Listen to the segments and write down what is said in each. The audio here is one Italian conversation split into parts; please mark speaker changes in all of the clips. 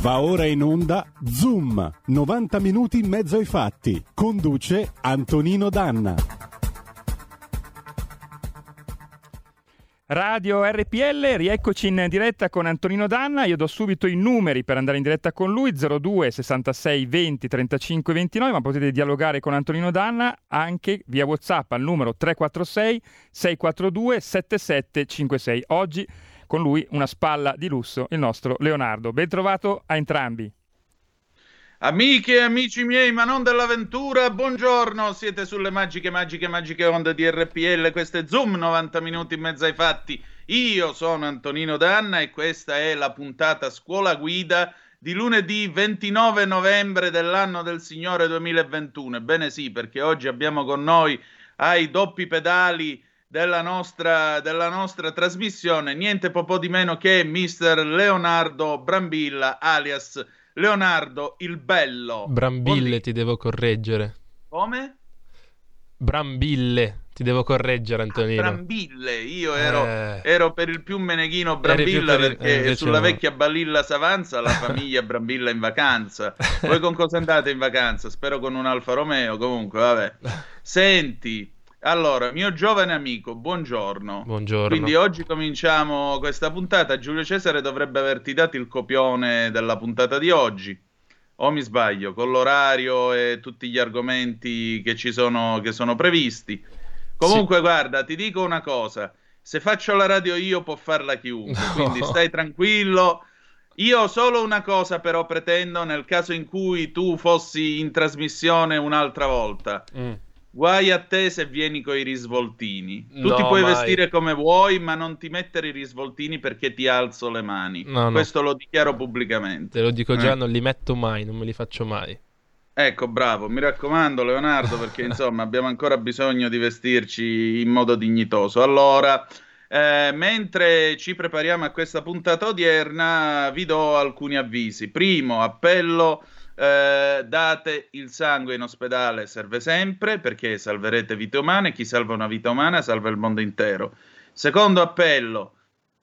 Speaker 1: Va ora in onda Zoom, 90 minuti in mezzo ai fatti. Conduce Antonino Danna.
Speaker 2: Radio RPL, rieccoci in diretta con Antonino Danna. Io do subito i numeri per andare in diretta con lui: 02 66 20 35 29. Ma potete dialogare con Antonino Danna anche via WhatsApp al numero 346 642 7756. Oggi con lui una spalla di lusso, il nostro Leonardo. Ben trovato a entrambi.
Speaker 3: Amiche e amici miei, ma non dell'avventura, buongiorno, siete sulle magiche, magiche, magiche onde di RPL, questo è Zoom, 90 minuti in mezzo ai fatti. Io sono Antonino Danna e questa è la puntata scuola guida di lunedì 29 novembre dell'anno del Signore 2021. Ebbene sì, perché oggi abbiamo con noi ai doppi pedali della nostra, della nostra trasmissione, niente po' di meno che mister Leonardo Brambilla, alias Leonardo il Bello.
Speaker 4: Brambille, ti devo correggere.
Speaker 3: Come?
Speaker 4: Brambille, ti devo correggere, Antonino.
Speaker 3: Ah, Brambille, io ero,
Speaker 4: Eh.
Speaker 3: ero per il più meneghino Brambilla
Speaker 4: per
Speaker 3: perché
Speaker 4: eh,
Speaker 3: sulla
Speaker 4: no.
Speaker 3: vecchia Balilla s'avanza la famiglia Brambilla in vacanza. Voi con cosa andate in vacanza? Spero con un Alfa Romeo, comunque, vabbè. Senti, allora, mio giovane amico, buongiorno.
Speaker 4: Buongiorno.
Speaker 3: Quindi oggi cominciamo questa puntata. Giulio Cesare dovrebbe averti dato il copione della puntata di oggi. O mi sbaglio, con l'orario e tutti gli argomenti che ci sono, che sono previsti. Comunque, guarda, ti dico una cosa: se faccio la radio io, può farla chiunque.
Speaker 4: No.
Speaker 3: Quindi stai tranquillo. Io solo una cosa, però, pretendo nel caso in cui tu fossi in trasmissione un'altra volta.
Speaker 4: Mm.
Speaker 3: Guai a te se vieni coi risvoltini. Tu
Speaker 4: No,
Speaker 3: ti puoi
Speaker 4: mai.
Speaker 3: vestire come vuoi, ma non ti mettere i risvoltini perché ti alzo le mani.
Speaker 4: No, no.
Speaker 3: Questo lo dichiaro pubblicamente.
Speaker 4: Te lo dico già,
Speaker 3: Eh.
Speaker 4: non li metto mai, non me li faccio mai.
Speaker 3: Ecco, bravo, mi raccomando Leonardo, perché insomma abbiamo ancora bisogno di vestirci in modo dignitoso. Allora, eh, mentre ci prepariamo a questa puntata odierna, vi do alcuni avvisi. Primo, appello, eh, date il sangue in ospedale, serve sempre perché salverete vite umane, chi salva una vita umana salva il mondo intero. Secondo appello,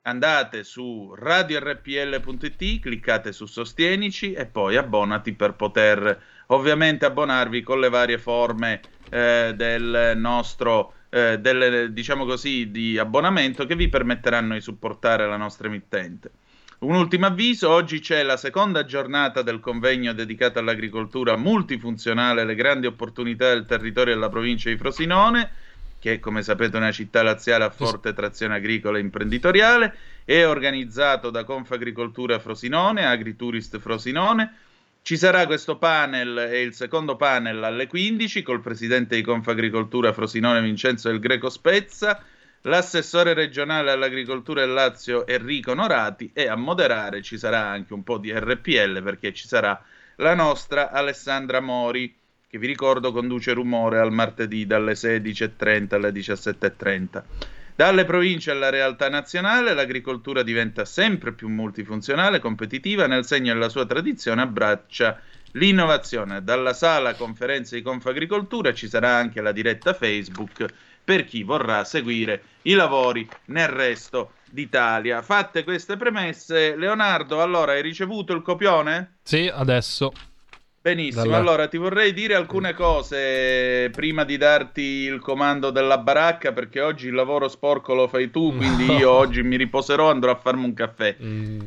Speaker 3: andate su radiorpl.it, cliccate su Sostienici e poi abbonati per poter ovviamente abbonarvi con le varie forme eh, del nostro eh, delle, diciamo così di abbonamento che vi permetteranno di supportare la nostra emittente. Un ultimo avviso, oggi c'è la seconda giornata del convegno dedicato all'agricoltura multifunzionale, le grandi opportunità del territorio della provincia di Frosinone, che come sapete è una città laziale a forte trazione agricola e imprenditoriale, è organizzato da Confagricoltura Frosinone, Agritourist Frosinone. Ci sarà questo panel e il secondo panel alle 15 col presidente di Confagricoltura Frosinone Vincenzo del Greco Spezza, l'assessore regionale all'agricoltura del Lazio Enrico Onorati e a moderare ci sarà anche un po' di RPL perché ci sarà la nostra Alessandra Mori che vi ricordo conduce rumore al martedì dalle 16.30 alle 17.30. Dalle province alla realtà nazionale l'agricoltura diventa sempre più multifunzionale, competitiva, nel segno della sua tradizione abbraccia l'innovazione. Dalla sala conferenze di Confagricoltura ci sarà anche la diretta Facebook per chi vorrà seguire i lavori nel resto d'Italia. Fatte queste premesse, Leonardo, allora hai ricevuto il copione?
Speaker 4: Sì, adesso.
Speaker 3: Benissimo,
Speaker 4: Dalla-
Speaker 3: allora ti vorrei dire alcune cose prima di darti il comando della baracca perché oggi il lavoro sporco lo fai tu, quindi
Speaker 4: No.
Speaker 3: io oggi mi riposerò, andrò a farmi un caffè.
Speaker 4: Mm,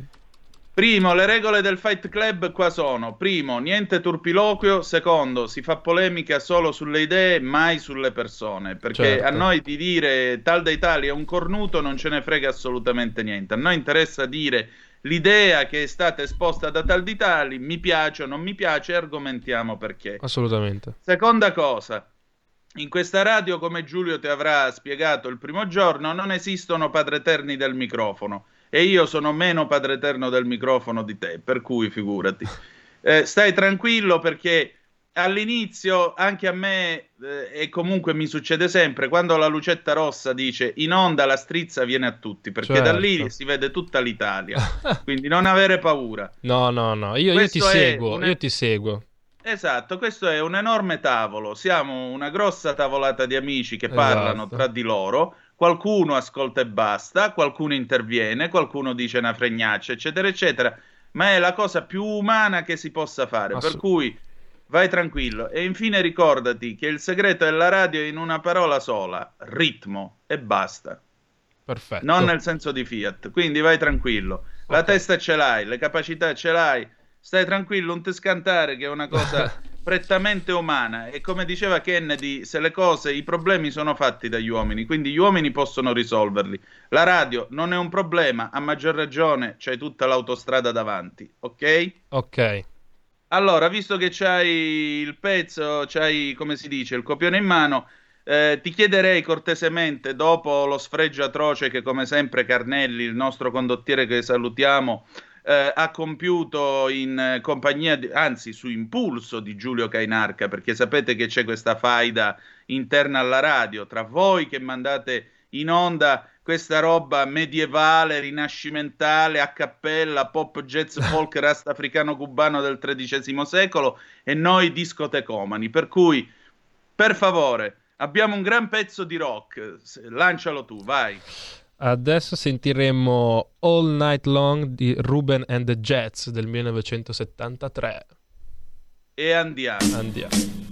Speaker 3: Primo, le regole del Fight Club qua sono: primo, niente turpiloquio; secondo, si fa polemica solo sulle idee, mai sulle persone. Perché
Speaker 4: Certo.
Speaker 3: a noi di dire tal dei tali è un cornuto non ce ne frega assolutamente niente. A noi interessa dire l'idea che è stata esposta da tal di tali, mi piace o non mi piace, argomentiamo perché.
Speaker 4: assolutamente.
Speaker 3: Seconda cosa, in questa radio, come Giulio ti avrà spiegato il primo giorno, non esistono padreterni del microfono e io sono meno padreterno del microfono di te, per cui figurati. Eh, stai tranquillo perché all'inizio anche a me eh, e comunque mi succede sempre quando la lucetta rossa dice in onda la strizza viene a tutti perché da
Speaker 4: Certo.
Speaker 3: lì si vede tutta l'Italia quindi non avere paura
Speaker 4: No, no, no, io, io ti seguo,
Speaker 3: una-
Speaker 4: io ti seguo.
Speaker 3: Esatto, questo è un enorme tavolo. Siamo una grossa tavolata di amici che
Speaker 4: Esatto.
Speaker 3: parlano tra di loro. Qualcuno ascolta e basta, qualcuno interviene, qualcuno dice una fregnaccia, eccetera, eccetera. ma è la cosa più umana che si possa fare. Per cui vai tranquillo. E infine ricordati che il segreto della radio è in una parola sola: ritmo e basta.
Speaker 4: Perfetto.
Speaker 3: Non nel senso di Fiat. Quindi vai tranquillo. La okay. testa ce l'hai, le capacità ce l'hai. Stai tranquillo, non ti scantare, che è una cosa prettamente umana. E come diceva Kennedy, se le cose, i problemi sono fatti dagli uomini, quindi gli uomini possono risolverli. La radio non è un problema, a maggior ragione c'hai tutta l'autostrada davanti, ok?
Speaker 4: Ok.
Speaker 3: Allora, visto che c'hai il pezzo, c'hai, come si dice, il copione in mano, eh, ti chiederei cortesemente, dopo lo sfregio atroce che come sempre Carnelli, il nostro condottiere che salutiamo, eh, ha compiuto in compagnia, di, anzi su impulso di Giulio Cainarca, perché sapete che c'è questa faida interna alla radio, tra voi che mandate in onda questa roba medievale, rinascimentale, a cappella, pop, jazz, folk, rastafricano cubano del XIII secolo e noi discotecomani. Per cui, per favore, abbiamo un gran pezzo di rock, lancialo tu, vai.
Speaker 4: Adesso sentiremo All Night Long di Ruben and the Jets del 1973.
Speaker 3: E andiamo.
Speaker 4: Andiamo.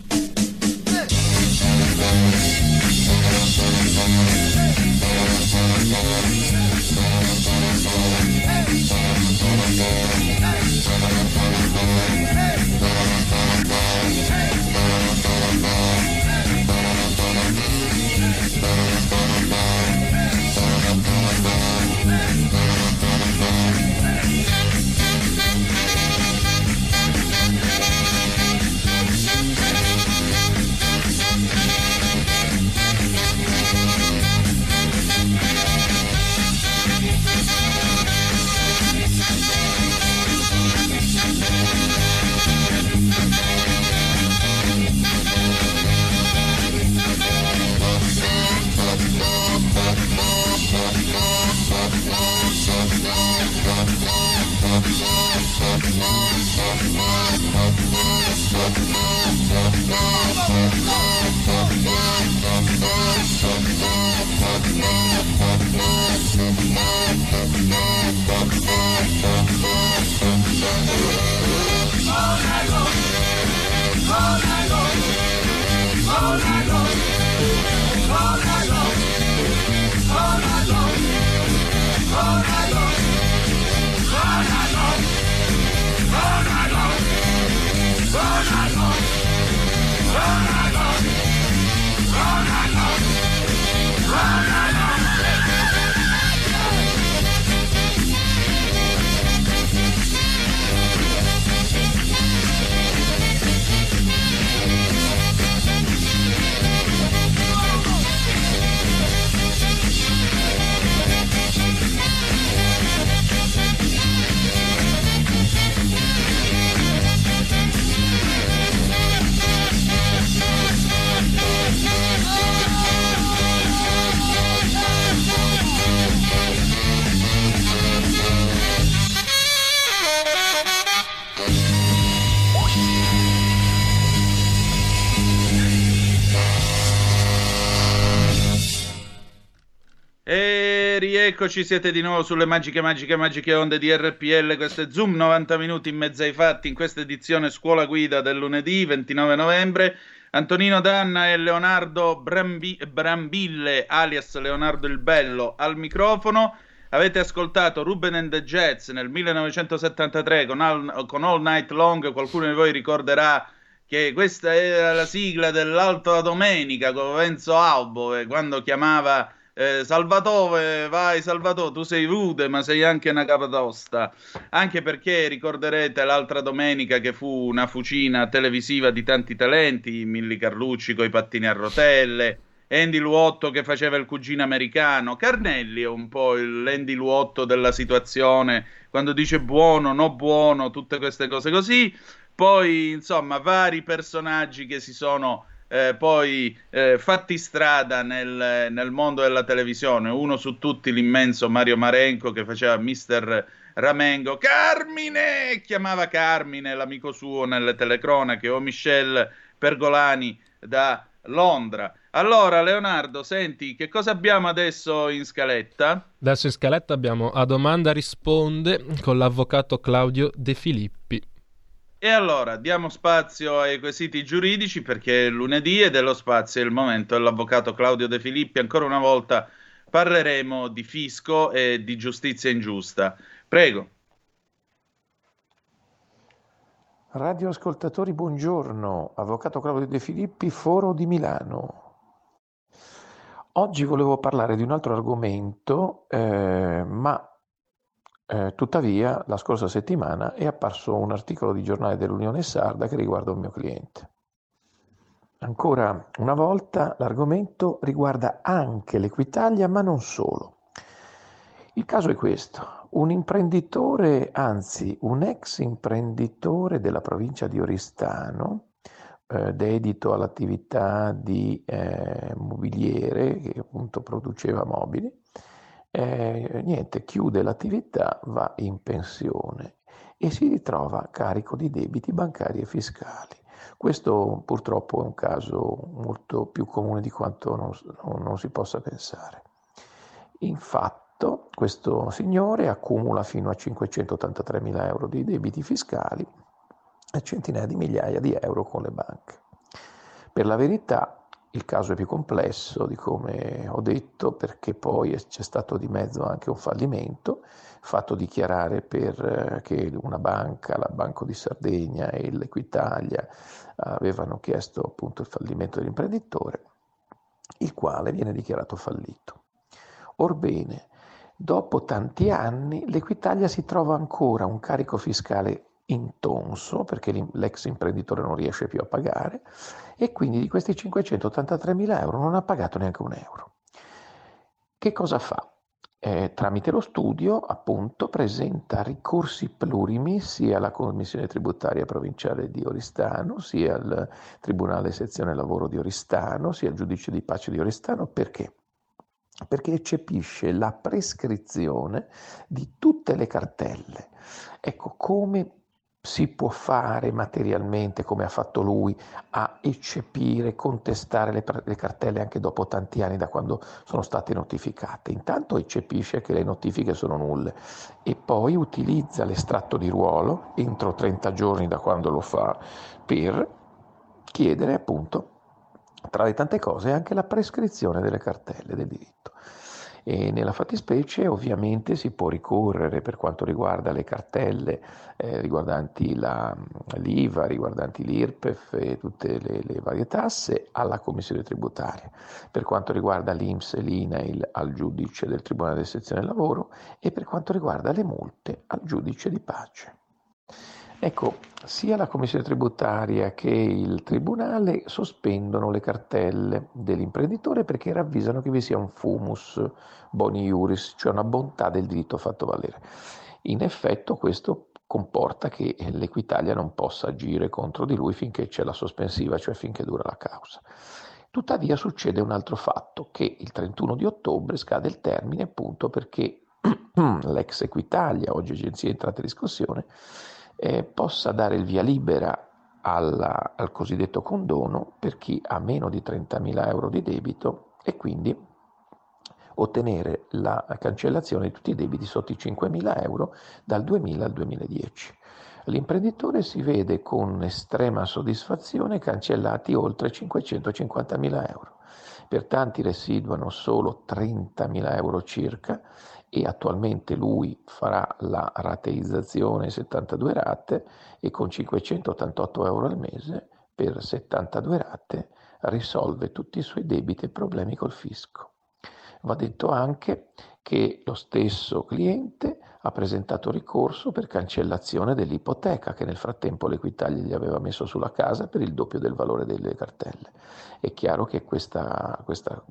Speaker 3: Eccoci, siete di nuovo sulle magiche, magiche, magiche onde di RPL. Questo è Zoom, 90 minuti in mezzo ai fatti in questa edizione scuola guida del lunedì 29 novembre. Antonino Danna e Leonardo Brambi- Brambille, alias Leonardo il Bello, al microfono. Avete ascoltato Ruben and the Jets nel 1973 con All, con All Night Long. Qualcuno di voi ricorderà che questa era la sigla dell'Alta Domenica con Enzo Albo, quando chiamava eh, Salvatore, vai Salvatore, tu sei rude ma sei anche una capatosta, anche perché ricorderete l'altra domenica che fu una fucina televisiva di tanti talenti, Milli Carlucci con i pattini a rotelle, Andy Luotto che faceva il cugino americano, Carnelli è un po' l'Andy Luotto della situazione, quando dice buono, no buono, tutte queste cose così, poi insomma vari personaggi che si sono eh, poi eh, fatti strada nel, nel, mondo della televisione, uno su tutti l'immenso Mario Marenco che faceva Mister Ramengo, Carmine, chiamava Carmine l'amico suo nelle telecronache, o Michel Pergolani da Londra. Allora, Leonardo, senti, che cosa abbiamo adesso in scaletta?
Speaker 4: Adesso in scaletta abbiamo a domanda risponde con l'avvocato Claudio De Filippi.
Speaker 3: E allora diamo spazio ai quesiti giuridici perché è lunedì e dello spazio è il momento dell'avvocato Claudio De Filippi. Ancora una volta parleremo di fisco e di giustizia ingiusta. Prego.
Speaker 5: Radioascoltatori, buongiorno. Avvocato Claudio De Filippi, Foro di Milano. Oggi volevo parlare di un altro argomento, eh, ma eh, tuttavia la scorsa settimana è apparso un articolo di giornale dell'Unione Sarda che riguarda un mio cliente. Ancora una volta l'argomento riguarda anche l'Equitalia, ma non solo. Il caso è questo. Un imprenditore, anzi un ex imprenditore della provincia di Oristano, eh, dedito all'attività di eh, mobiliere, che appunto produceva mobili, eh, niente, chiude l'attività, va in pensione e si ritrova carico di debiti bancari e fiscali. Questo purtroppo è un caso molto più comune di quanto non, non, non si possa pensare. Infatti, questo signore accumula fino a 583 mila euro di debiti fiscali e centinaia di migliaia di euro con le banche. Per la verità il caso è più complesso di come ho detto perché poi c'è stato di mezzo anche un fallimento fatto dichiarare per, eh, che una banca, la Banco di Sardegna e l'Equitalia avevano chiesto appunto il fallimento dell'imprenditore, il quale viene dichiarato fallito. Orbene, dopo tanti anni l'Equitalia si trova ancora un carico fiscale intonso perché l'ex imprenditore non riesce più a pagare e quindi di questi 583 mila euro non ha pagato neanche un euro. Che cosa fa? Eh, tramite lo studio, appunto, presenta ricorsi plurimi sia alla Commissione tributaria provinciale di Oristano, sia al Tribunale sezione lavoro di Oristano, sia al giudice di pace di Oristano. Perché? Perché eccepisce la prescrizione di tutte le cartelle. Ecco, come si può fare materialmente, come ha fatto lui, a eccepire, contestare le, le, cartelle anche dopo tanti anni da quando sono state notificate. Intanto eccepisce che le notifiche sono nulle e poi utilizza l'estratto di ruolo entro 30 giorni da quando lo fa per chiedere appunto, tra le tante cose, anche la prescrizione delle cartelle del diritto. E nella fattispecie ovviamente si può ricorrere per quanto riguarda le cartelle eh, riguardanti la, l'IVA, riguardanti l'IRPEF e tutte le, le, varie tasse alla Commissione tributaria. Per quanto riguarda l'INPS e l'INAIL al giudice del Tribunale di sezione lavoro e per quanto riguarda le multe al giudice di pace. Ecco, sia la Commissione tributaria che il Tribunale sospendono le cartelle dell'imprenditore perché ravvisano che vi sia un fumus boni iuris, cioè una bontà del diritto fatto valere. In effetto questo comporta che l'Equitalia non possa agire contro di lui finché c'è la sospensiva, cioè finché dura la causa. Tuttavia succede un altro fatto, che il 31 di ottobre scade il termine appunto perché l'ex Equitalia, oggi Agenzia di Entrate e Riscossione, eh, possa dare il via libera alla, al cosiddetto condono per chi ha meno di 30.000 euro di debito e quindi ottenere la cancellazione di tutti i debiti sotto i 5.000 euro dal 2000 al 2010. L'imprenditore si vede con estrema soddisfazione cancellati oltre 550.000 euro. Per tanti residuano solo 30.000 euro circa e attualmente lui farà la rateizzazione 72 rate e con 588 euro al mese per 72 rate risolve tutti i suoi debiti e problemi col fisco. Va detto anche che lo stesso cliente ha presentato ricorso per cancellazione dell'ipoteca che nel frattempo l'Equitalia gli aveva messo sulla casa per il doppio del valore delle cartelle. È chiaro che questa, questa,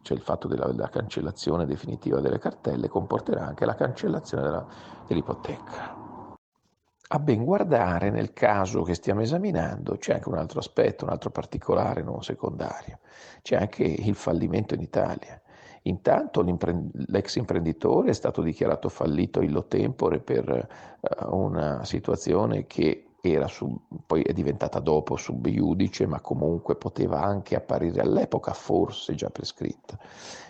Speaker 5: cioè il fatto della, della, cancellazione definitiva delle cartelle comporterà anche la cancellazione della, dell'ipoteca. A ben guardare nel caso che stiamo esaminando c'è anche un altro aspetto, un altro particolare non secondario, c'è anche il fallimento in Italia. Intanto l'ex imprenditore è stato dichiarato fallito illo tempore per uh, una situazione che era su, poi è diventata dopo subiudice, ma comunque poteva anche apparire all'epoca forse già prescritta.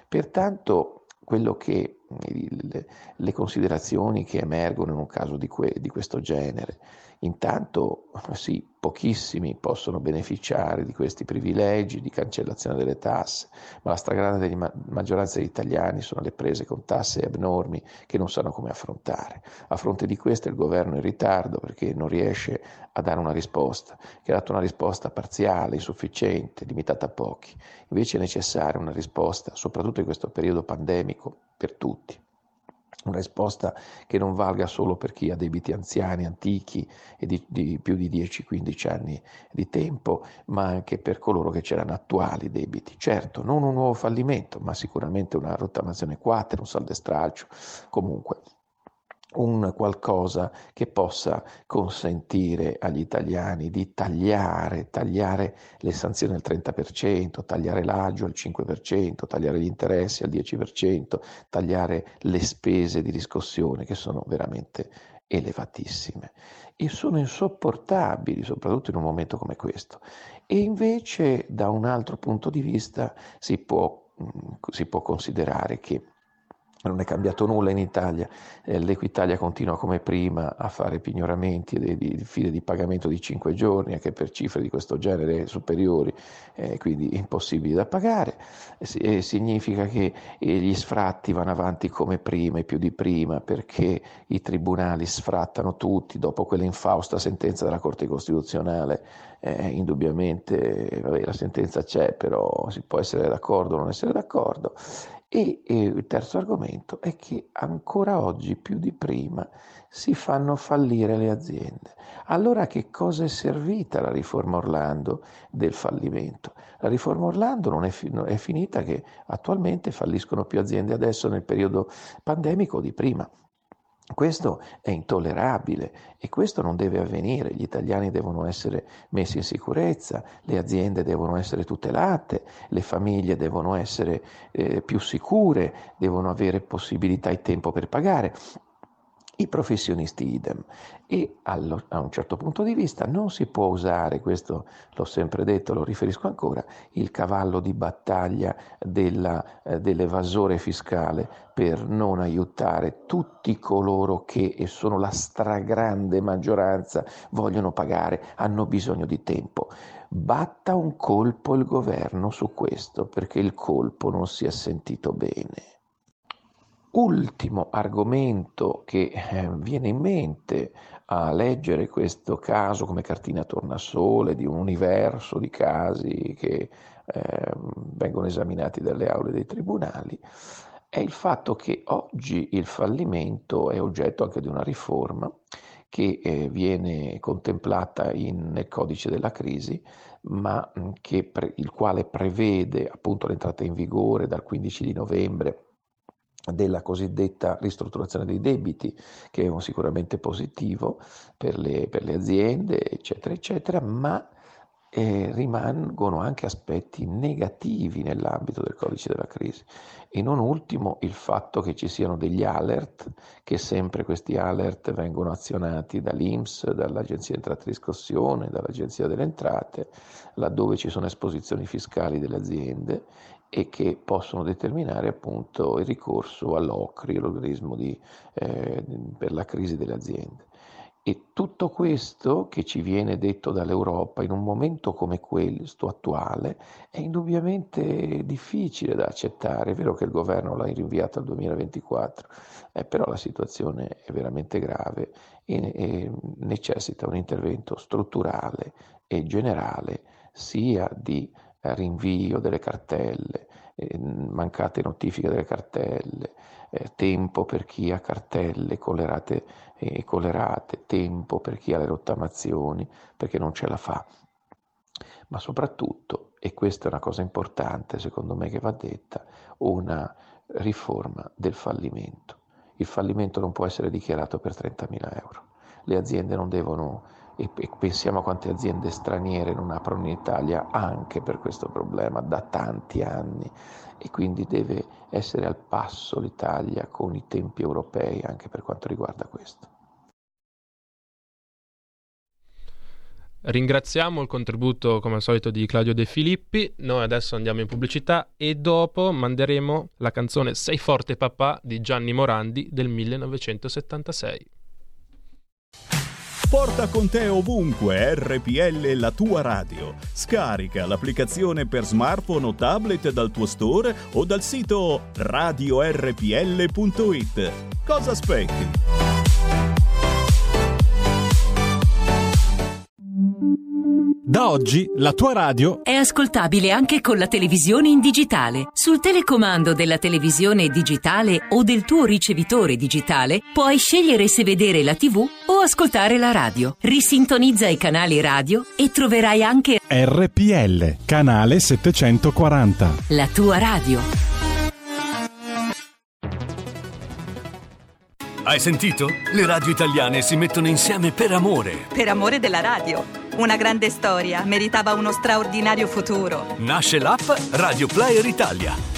Speaker 5: Pertanto quello che le, le considerazioni che emergono in un caso di, que, di questo genere Intanto sì, pochissimi possono beneficiare di questi privilegi di cancellazione delle tasse, ma la stragrande ma- maggioranza degli italiani sono alle prese con tasse abnormi che non sanno come affrontare. A fronte di questo il governo è in ritardo perché non riesce a dare una risposta, che ha dato una risposta parziale, insufficiente, limitata a pochi. Invece è necessaria una risposta, soprattutto in questo periodo pandemico, per tutti una risposta che non valga solo per chi ha debiti anziani, antichi e di, di più di 10-15 anni di tempo, ma anche per coloro che c'erano attuali debiti. Certo, non un nuovo fallimento, ma sicuramente una rottamazione quater, un saldestraccio, comunque un qualcosa che possa consentire agli italiani di tagliare, tagliare le sanzioni al 30%, tagliare l'agio al 5%, tagliare gli interessi al 10%, tagliare le spese di riscossione che sono veramente elevatissime e sono insopportabili, soprattutto in un momento come questo. E invece da un altro punto di vista si può, si può considerare che non è cambiato nulla in Italia, eh, l'Equitalia continua come prima a fare pignoramenti di, di file di pagamento di 5 giorni, anche per cifre di questo genere superiori, eh, quindi impossibili da pagare. Eh, significa che eh, gli sfratti vanno avanti come prima e più di prima perché i tribunali sfrattano tutti dopo quella infausta sentenza della Corte Costituzionale. Eh, indubbiamente vabbè, la sentenza c'è, però si può essere d'accordo o non essere d'accordo e, e il terzo argomento è che ancora oggi più di prima si fanno fallire le aziende. Allora che cosa è servita la riforma Orlando del fallimento? La riforma Orlando non è, fi- è finita che attualmente falliscono più aziende adesso nel periodo pandemico di prima. Questo è intollerabile e questo non deve avvenire. Gli italiani devono essere messi in sicurezza, le aziende devono essere tutelate, le famiglie devono essere eh, più sicure, devono avere possibilità e tempo per pagare i professionisti idem e allo, a un certo punto di vista non si può usare, questo l'ho sempre detto, lo riferisco ancora, il cavallo di battaglia della, eh, dell'evasore fiscale per non aiutare tutti coloro che, e sono la stragrande maggioranza, vogliono pagare, hanno bisogno di tempo. Batta un colpo il governo su questo perché il colpo non si è sentito bene. Ultimo argomento che eh, viene in mente a leggere questo caso come cartina tornasole di un universo di casi che eh, vengono esaminati dalle aule dei tribunali è il fatto che oggi il fallimento è oggetto anche di una riforma che eh, viene contemplata in, nel codice della crisi, ma pre, il quale prevede appunto l'entrata in vigore dal 15 di novembre della cosiddetta ristrutturazione dei debiti, che è sicuramente positivo per le, per le aziende, eccetera, eccetera, ma eh, rimangono anche aspetti negativi nell'ambito del codice della crisi. E non ultimo il fatto che ci siano degli alert, che sempre questi alert vengono azionati dall'INPS, dall'Agenzia Entrate e Riscossione, dall'Agenzia delle Entrate, laddove ci sono esposizioni fiscali delle aziende e che possono determinare appunto il ricorso all'OCRI, l'organismo di, eh, per la crisi delle aziende. E tutto questo che ci viene detto dall'Europa in un momento come questo attuale è indubbiamente difficile da accettare. È vero che il governo l'ha rinviato al 2024, eh, però la situazione è veramente grave e, e necessita un intervento strutturale e generale sia di rinvio delle cartelle, eh, mancate notifiche delle cartelle, eh, tempo per chi ha cartelle collerate e collerate, tempo per chi ha le rottamazioni perché non ce la fa. Ma soprattutto, e questa è una cosa importante secondo me che va detta, una riforma del fallimento. Il fallimento non può essere dichiarato per 30.000 euro. Le aziende non devono e, pensiamo a quante aziende straniere non aprono in Italia anche per questo problema da tanti anni e quindi deve essere al passo l'Italia con i tempi europei anche per quanto riguarda questo.
Speaker 4: Ringraziamo il contributo come al solito di Claudio De Filippi. Noi adesso andiamo in pubblicità e dopo manderemo la canzone Sei forte papà di Gianni Morandi del 1976.
Speaker 6: Porta con te ovunque RPL la tua radio. Scarica l'applicazione per smartphone o tablet dal tuo store o dal sito radiorpl.it. Cosa aspetti?
Speaker 1: Da oggi la tua radio
Speaker 7: è ascoltabile anche con la televisione in digitale. Sul telecomando della televisione digitale o del tuo ricevitore digitale puoi scegliere se vedere la TV o ascoltare la radio. Risintonizza i canali radio e troverai anche
Speaker 1: RPL, canale 740.
Speaker 7: La tua radio.
Speaker 8: Hai sentito? Le radio italiane si mettono insieme per amore.
Speaker 9: Per amore della radio. Una grande storia meritava uno straordinario futuro.
Speaker 8: Nasce l'app Radio Player Italia.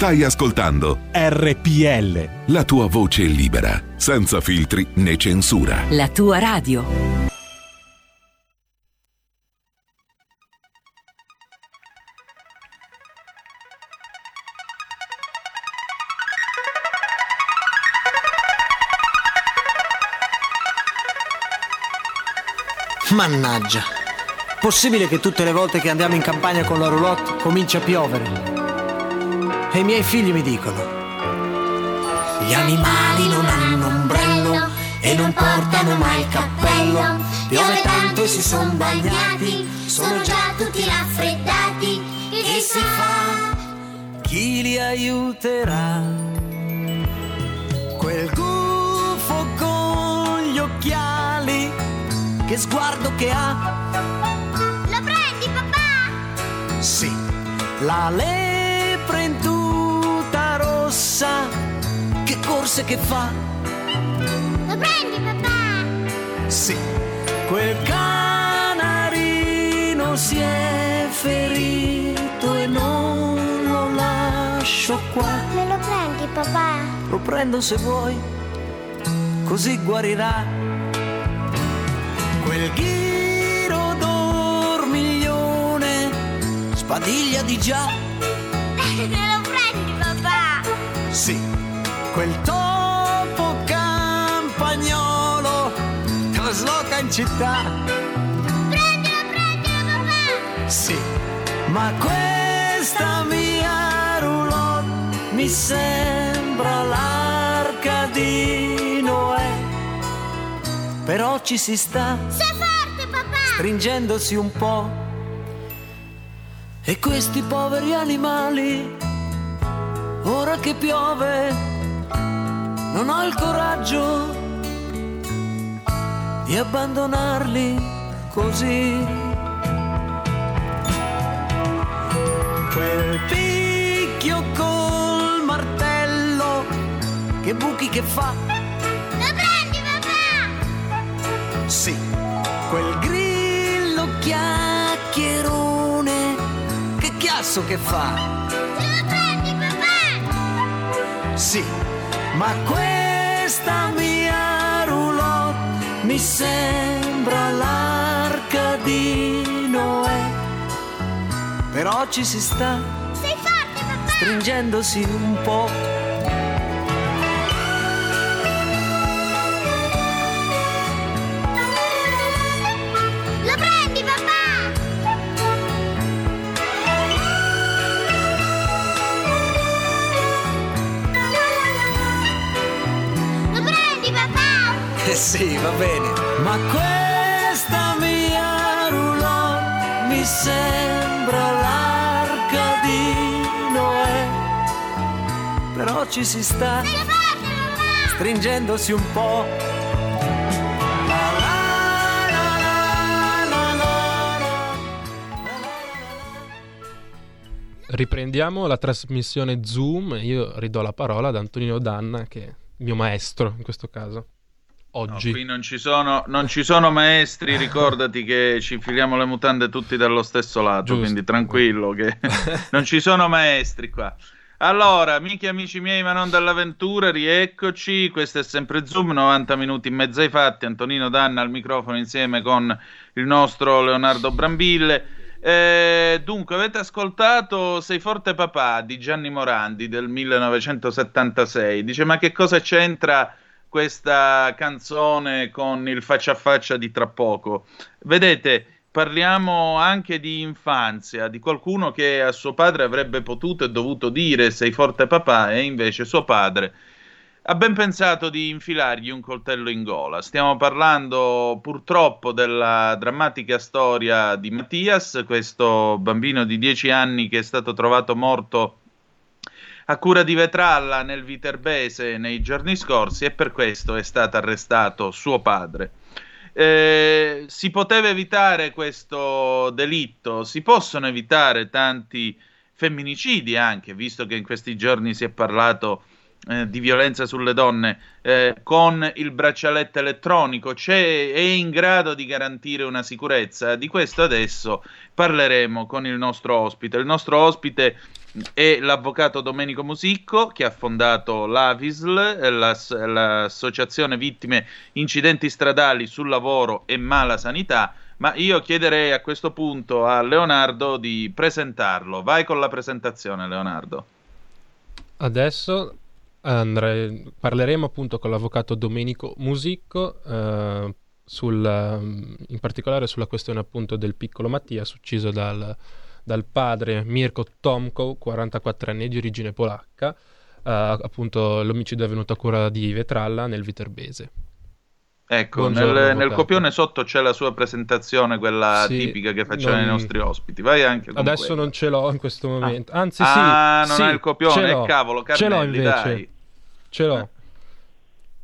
Speaker 10: Stai ascoltando
Speaker 1: RPL.
Speaker 10: La tua voce libera, senza filtri né censura.
Speaker 7: La tua radio.
Speaker 11: Mannaggia. Possibile che tutte le volte che andiamo in campagna con la roulotte comincia a piovere? E i miei figli mi dicono: Gli animali non hanno ombrello e non portano mai il cappello. Piove tanto e si sono bagnati, sono già tutti raffreddati. Che si fa? Chi li aiuterà? Quel gufo con gli occhiali, che sguardo che ha!
Speaker 12: Lo prendi, papà?
Speaker 11: Sì, la lepre in tuta rossa, che corse che fa?
Speaker 12: Lo prendi, papà?
Speaker 11: Sì, quel canarino si è ferito e non lo lascio qua.
Speaker 12: Me lo prendi, papà?
Speaker 11: Lo prendo se vuoi, così guarirà. Quel ghiro dormiglione, spadiglia di già. Sì, quel topo campagnolo trasloca in città.
Speaker 12: Prendilo, prendilo, papà!
Speaker 11: Sì, ma questa mia roulotte mi sembra l'arca di Noè. Però ci si sta
Speaker 12: Sei forte, papà!
Speaker 11: stringendosi un po'. E questi poveri animali, ora che piove, non ho il coraggio di abbandonarli così. Quel picchio col martello, che buchi che fa,
Speaker 12: Lo prendi, papà?
Speaker 11: sì, quel grillo chiacchierone, che chiasso che fa, sì, ma questa mia roulotte mi sembra l'arca di Noè. Però ci si sta
Speaker 12: Sei forte, papà?
Speaker 11: stringendosi un po'. va bene. Ma questa mia roulotte mi sembra l'arca di Noè. Però ci si sta stringendosi un po'.
Speaker 4: Riprendiamo la trasmissione Zoom, io ridò la parola ad Antonino Danna che è mio maestro in questo caso. Oggi.
Speaker 3: No, qui non ci, sono, non ci sono maestri, ricordati che ci infiliamo le mutande tutti dallo stesso lato,
Speaker 4: Giusto.
Speaker 3: quindi tranquillo che non ci sono maestri qua. Allora, amici e amici miei, ma non dall'avventura, rieccoci. Questo è sempre Zoom, 90 minuti in mezzo ai fatti. Antonino Danna al microfono insieme con il nostro Leonardo Brambille. Eh, dunque, avete ascoltato Sei forte papà di Gianni Morandi del 1976. Dice, ma che cosa c'entra questa canzone con il faccia a faccia di tra poco? Vedete, parliamo anche di infanzia, di qualcuno che a suo padre avrebbe potuto e dovuto dire sei forte papà e invece suo padre ha ben pensato di infilargli un coltello in gola. Stiamo parlando purtroppo della drammatica storia di Mattias, questo bambino di 10 anni che è stato trovato morto a cura di Vetralla nel Viterbese nei giorni scorsi e per questo è stato arrestato suo padre. Eh, si poteva evitare questo delitto, si possono evitare tanti femminicidi anche, visto che in questi giorni si è parlato eh, di violenza sulle donne, eh, con il braccialetto elettronico c'è, è in grado di garantire una sicurezza. Di questo adesso parleremo con il nostro ospite. Il nostro ospite è l'avvocato Domenico Musicco che ha fondato l'AVISL, l'ass- l'Associazione Vittime Incidenti Stradali sul Lavoro e Mala Sanità. Ma io chiederei a questo punto a Leonardo di presentarlo. Vai con la presentazione, Leonardo.
Speaker 4: Adesso andrei- parleremo appunto con l'avvocato Domenico Musicco, eh, sul, in particolare sulla questione appunto del piccolo Mattias ucciso dal, dal padre Mirko Tomko, 44 anni di origine polacca. Eh, appunto l'omicidio è avvenuto a cura di Vetralla nel Viterbese.
Speaker 3: Ecco,
Speaker 4: Buongiorno,
Speaker 3: nel, nel copione sotto c'è la sua presentazione, quella
Speaker 4: Sì,
Speaker 3: tipica che facciamo
Speaker 4: non-
Speaker 3: ai nostri ospiti. Vai anche
Speaker 4: Adesso
Speaker 3: quella.
Speaker 4: non ce l'ho in questo momento. Anzi,
Speaker 3: Ah,
Speaker 4: sì,
Speaker 3: non
Speaker 4: sì,
Speaker 3: hai il copione?
Speaker 4: ce l'ho.
Speaker 3: Eh, cavolo,
Speaker 4: ce l'ho
Speaker 3: Carnelli,
Speaker 4: invece.
Speaker 3: dai.
Speaker 4: Ce l'ho.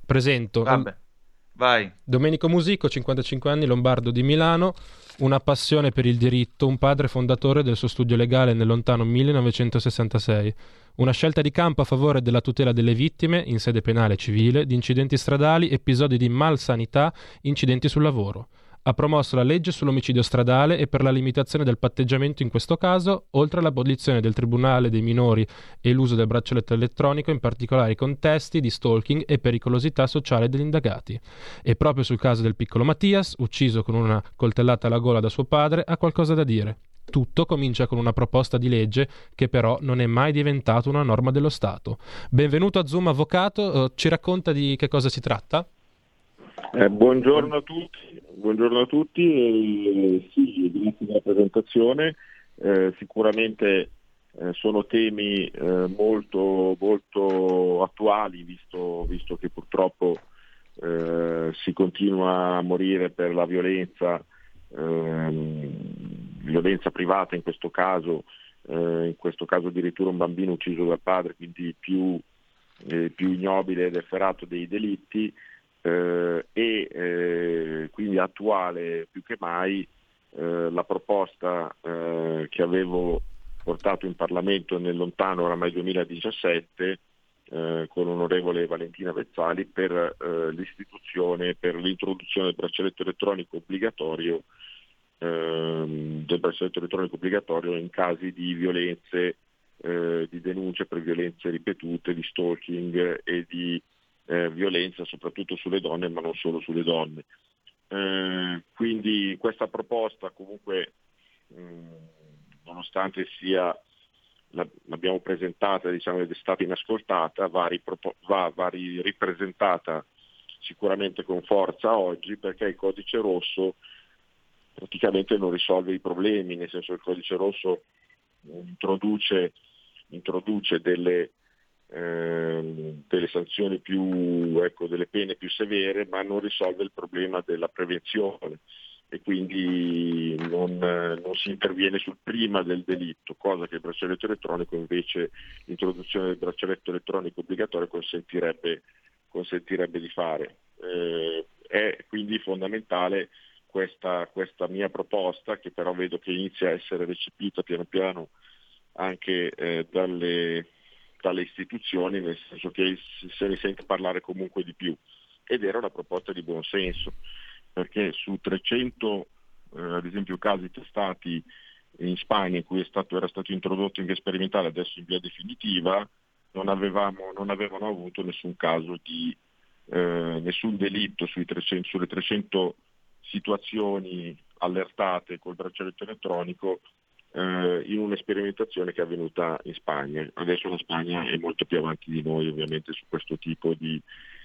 Speaker 4: Presento.
Speaker 3: Vabbè, vai.
Speaker 4: Domenico Musico, 55 anni, lombardo di Milano, una passione per il diritto, un padre fondatore del suo studio legale nel lontano 1966. Una scelta di campo a favore della tutela delle vittime, in sede penale e civile, di incidenti stradali, episodi di malsanità, incidenti sul lavoro. Ha promosso la legge sull'omicidio stradale e per la limitazione del patteggiamento in questo caso, oltre all'abolizione del Tribunale dei minori e l'uso del braccialetto elettronico in particolari contesti di stalking e pericolosità sociale degli indagati. E proprio sul caso del piccolo Mattias, ucciso con una coltellata alla gola da suo padre, ha qualcosa da dire. Tutto comincia con una proposta di legge che però non è mai diventata una norma dello Stato. Benvenuto a Zoom Avvocato, eh, ci racconta di che cosa si tratta?
Speaker 13: Eh, buongiorno a tutti, buongiorno a tutti sì, grazie della presentazione. Eh, sicuramente eh, sono temi eh, molto, molto attuali visto, visto che purtroppo si continua a morire per la violenza, ehm, violenza privata in questo caso, in questo caso addirittura un bambino ucciso dal padre, quindi più, più ignobile ed efferato dei delitti eh, e eh, quindi attuale più che mai eh, la proposta eh, che avevo portato in Parlamento nel lontano oramai 2017 eh, con l'onorevole Valentina Vezzali per eh, l'istituzione, per l'introduzione del braccialetto elettronico obbligatorio ehm, del braccialetto elettronico obbligatorio in casi di violenze, di denunce per violenze ripetute, di stalking e di eh, violenza soprattutto sulle donne, ma non solo sulle donne. Eh, quindi questa proposta comunque, mh, nonostante sia la- l'abbiamo presentata diciamo, ed è stata inascoltata, va, ripropo- va- va ri- ripresentata sicuramente con forza oggi perché il codice rosso praticamente non risolve i problemi, nel senso che il codice rosso introduce, introduce delle, ehm, delle sanzioni più, ecco, delle pene più severe, ma non risolve il problema della prevenzione e quindi non, non si interviene sul prima del delitto, cosa che il braccialetto elettronico invece, l'introduzione del braccialetto elettronico obbligatorio consentirebbe, consentirebbe di fare. Eh, è quindi fondamentale questa, questa mia proposta, che però vedo che inizia a essere recepita piano piano anche eh, dalle, dalle istituzioni, nel senso che se ne sente parlare comunque di più. Ed era una proposta di buon senso, perché su 300 eh, ad esempio casi testati in Spagna in cui stato, era stato introdotto in via sperimentale, adesso in via definitiva, non, avevamo, non avevano avuto nessun caso di eh, nessun delitto 300, sulle 300 situazioni allertate col braccialetto elettronico eh, in una sperimentazione che è avvenuta in Spagna. Adesso la Spagna è molto più avanti di noi ovviamente su questo tipo di,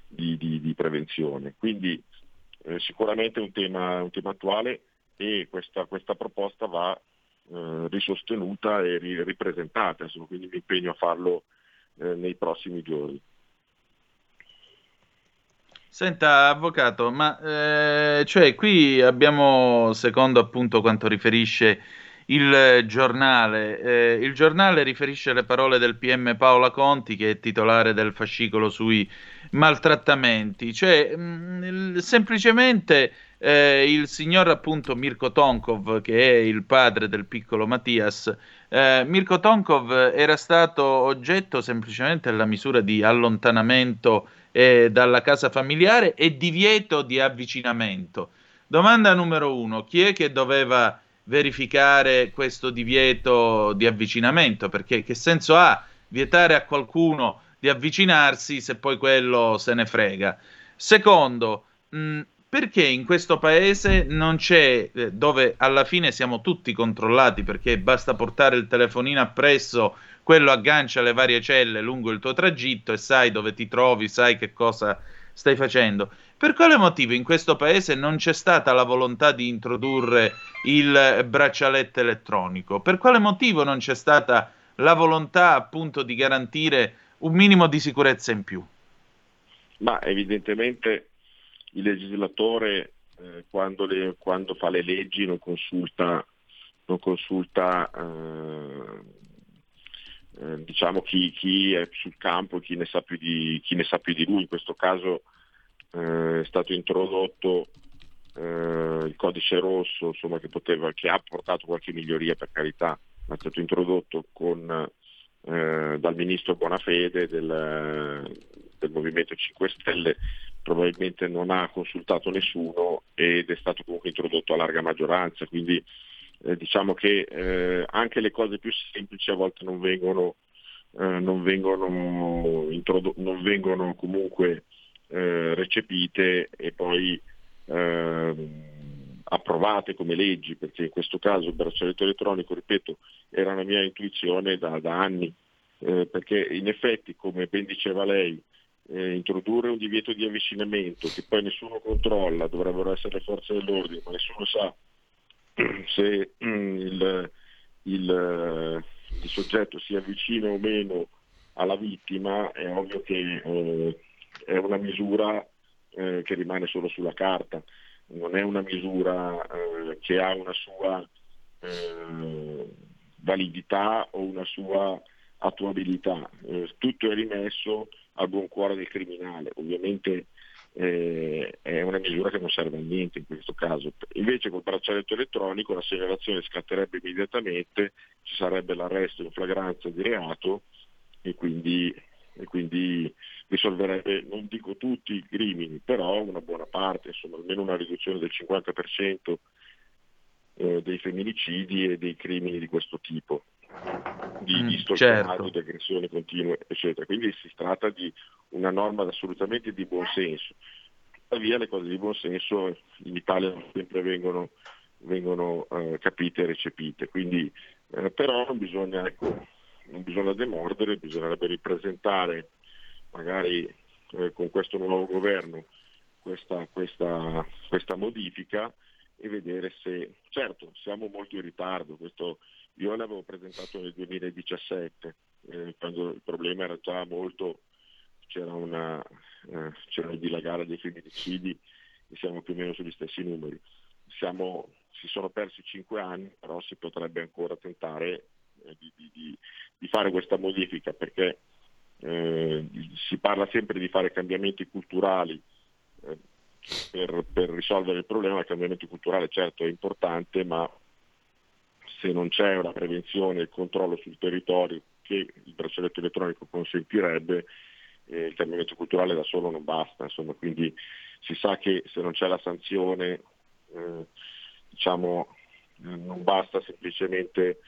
Speaker 13: di, di, di prevenzione. Quindi eh, sicuramente è un tema, un tema, attuale e questa, questa proposta va eh, risostenuta e ri, ripresentata, Insomma, quindi mi impegno a farlo eh, nei prossimi giorni.
Speaker 3: Senta, avvocato, ma eh, cioè qui abbiamo, secondo appunto quanto riferisce il giornale, eh, il giornale riferisce le parole del PM Paola Conti, che è titolare del fascicolo sui maltrattamenti, cioè mh, mm, semplicemente eh, il signor appunto Mirko Tonkov, che è il padre del piccolo Mattias, eh, Mirko Tonkov era stato oggetto semplicemente della misura di allontanamento eh, dalla casa familiare e divieto di avvicinamento. Domanda numero uno, chi è che doveva verificare questo divieto di avvicinamento? Perché che senso ha vietare a qualcuno di avvicinarsi se poi quello se ne frega? Secondo, mh, perché in questo paese non c'è, eh, dove alla fine siamo tutti controllati perché basta portare il telefonino appresso quello aggancia le varie celle lungo il tuo tragitto e sai dove ti trovi, sai che cosa stai facendo. Per quale motivo in questo paese non c'è stata la volontà di introdurre il braccialetto elettronico? Per quale motivo non c'è stata la volontà appunto di garantire un minimo di sicurezza in più?
Speaker 13: Ma evidentemente il legislatore eh, quando, le, quando, fa le leggi non consulta, non consulta eh, eh, diciamo chi, chi, è sul campo chi chi ne sa più di lui. In questo caso eh, è stato introdotto eh, il codice rosso insomma, che, poteva, che, ha portato qualche miglioria per carità, ma è stato introdotto con, eh, dal ministro Bonafede del, del Movimento 5 Stelle, probabilmente non ha consultato nessuno ed è stato comunque introdotto a larga maggioranza, quindi eh, diciamo che eh, anche le cose più semplici a volte non vengono, eh, non vengono, introdo- non vengono comunque eh, recepite e poi ehm, approvate come leggi, perché in questo caso il braccialetto elettronico, ripeto, era una mia intuizione da, da anni, eh, perché in effetti, come ben diceva lei, eh, introdurre un divieto di avvicinamento che poi nessuno controlla, dovrebbero essere le forze dell'ordine, ma nessuno sa se mm, il, il, il, soggetto si avvicina o meno alla vittima, è ovvio che eh, è una misura eh, che rimane solo sulla carta, non è una misura eh, che ha una sua eh, validità o una sua attuabilità. Eh, tutto è rimesso al buon cuore del criminale. Ovviamente eh, è una misura che non serve a niente in questo caso. Invece col braccialetto elettronico la segnalazione scatterebbe immediatamente, ci sarebbe l'arresto in flagranza di reato e quindi, e quindi risolverebbe, non dico tutti i crimini, però una buona parte, insomma almeno una riduzione del 50% eh, dei femminicidi e dei crimini di questo tipo di, mm, di
Speaker 3: certo.
Speaker 13: di aggressioni continue, eccetera. Quindi si tratta di una norma assolutamente di buon senso. Tuttavia le cose di buon senso in Italia non sempre vengono, vengono eh, capite e recepite. Quindi, eh, però non bisogna, ecco, non bisogna demordere, bisognerebbe ripresentare magari eh, con questo nuovo governo questa, questa, questa modifica e vedere se, certo, siamo molto in ritardo, questo io l'avevo presentato nel 2017, eh, quando il problema era già molto, c'era, una, eh, c'era il dilagare dei femminicidi e siamo più o meno sugli stessi numeri. Siamo, si sono persi cinque anni, però si potrebbe ancora tentare di, di, di, fare questa modifica perché eh, si parla sempre di fare cambiamenti culturali eh, per, per risolvere il problema. Il cambiamento culturale certo è importante, ma se non c'è una prevenzione e controllo sul territorio che il braccialetto elettronico consentirebbe, eh, il cambiamento culturale da solo non basta, insomma, quindi si sa che se non c'è la sanzione eh, diciamo, eh, non basta semplicemente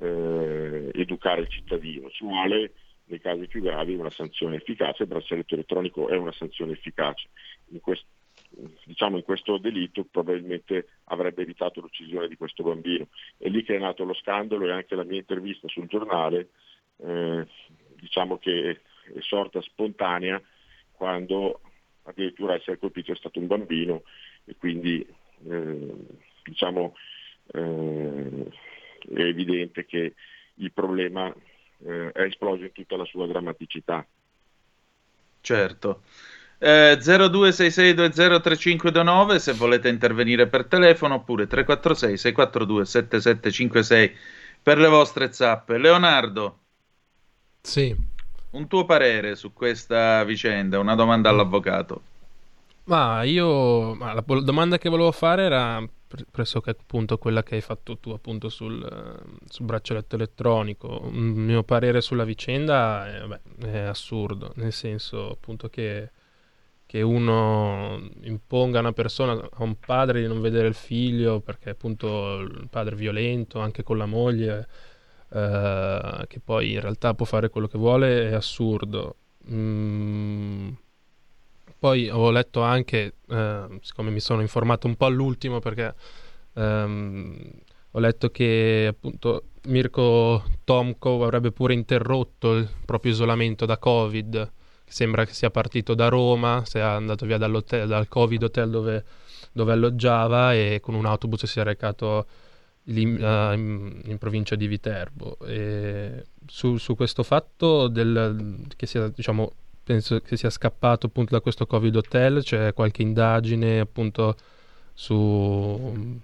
Speaker 13: eh, educare il cittadino, ci vuole nei casi più gravi una sanzione efficace, il braccialetto elettronico è una sanzione efficace. In questo, diciamo in questo delitto probabilmente avrebbe evitato l'uccisione di questo bambino. È lì che è nato lo scandalo e anche la mia intervista sul giornale eh, diciamo che è sorta spontanea quando addirittura essere colpito è stato un bambino e quindi eh, diciamo, eh, è evidente che il problema eh, è esploso in tutta la sua drammaticità.
Speaker 3: Certo. Eh, 0266203529 se volete intervenire per telefono oppure 346 642 7756 per le vostre zappe. Leonardo.
Speaker 4: Sì.
Speaker 3: Un tuo parere su questa vicenda, una domanda all'avvocato.
Speaker 4: Ma io, ma la domanda che volevo fare era pressoché appunto quella che hai fatto tu appunto sul, sul braccialetto elettronico. Il mio parere sulla vicenda è, vabbè, è assurdo, nel senso appunto che, che, uno imponga a una persona, a un padre di non vedere il figlio perché appunto il padre è violento anche con la moglie, eh, che poi in realtà può fare quello che vuole, è assurdo. Mm poi ho letto anche, eh, siccome mi sono informato un po' all'ultimo perché ehm, ho letto che appunto Mirko Tomko avrebbe pure interrotto il proprio isolamento da Covid. Sembra che sia partito da Roma, sia andato via dal Covid hotel dove, dove, alloggiava e con un autobus si è recato in, uh, in, in provincia di Viterbo. Su, su questo fatto del, che sia diciamo, penso che sia scappato appunto da questo Covid Hotel, c'è qualche indagine appunto su,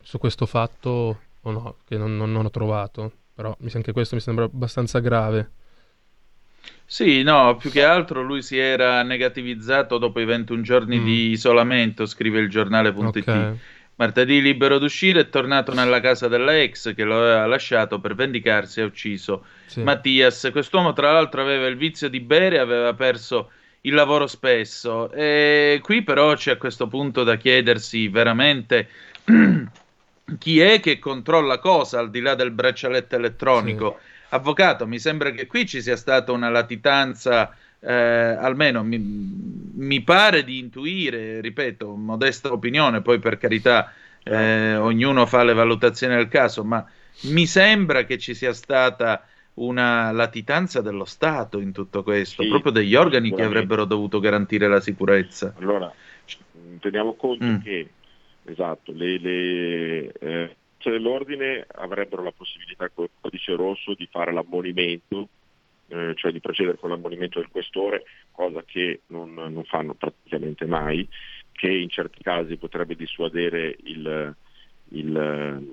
Speaker 4: su questo fatto o no, che non, non, non ho trovato, però anche questo mi sembra abbastanza grave.
Speaker 3: Sì, no, più che altro lui si era negativizzato dopo i 21 giorni mm. di isolamento, scrive il giornale.it. Okay. Martedì libero d'uscire è tornato nella casa della ex che lo aveva lasciato per vendicarsi e ha ucciso sì. Mattias. Quest'uomo tra l'altro aveva il vizio di bere, aveva perso il lavoro spesso e qui però c'è a questo punto da chiedersi veramente chi è che controlla cosa al di là del braccialetto elettronico. Sì. Avvocato, mi sembra che qui ci sia stata una latitanza eh, almeno mi, mi, pare di intuire, ripeto, modesta opinione, poi per carità eh, ognuno fa le valutazioni del caso, ma mi sembra che ci sia stata una latitanza dello Stato in tutto questo, sì, proprio degli organi che avrebbero dovuto garantire la sicurezza.
Speaker 13: Allora, teniamo conto mm. che, esatto, le, le eh, cioè l'ordine avrebbero la possibilità con il codice rosso di fare l'ammonimento eh, cioè di procedere con l'ammonimento del questore, cosa che non, non, fanno praticamente mai, che in certi casi potrebbe dissuadere il, il,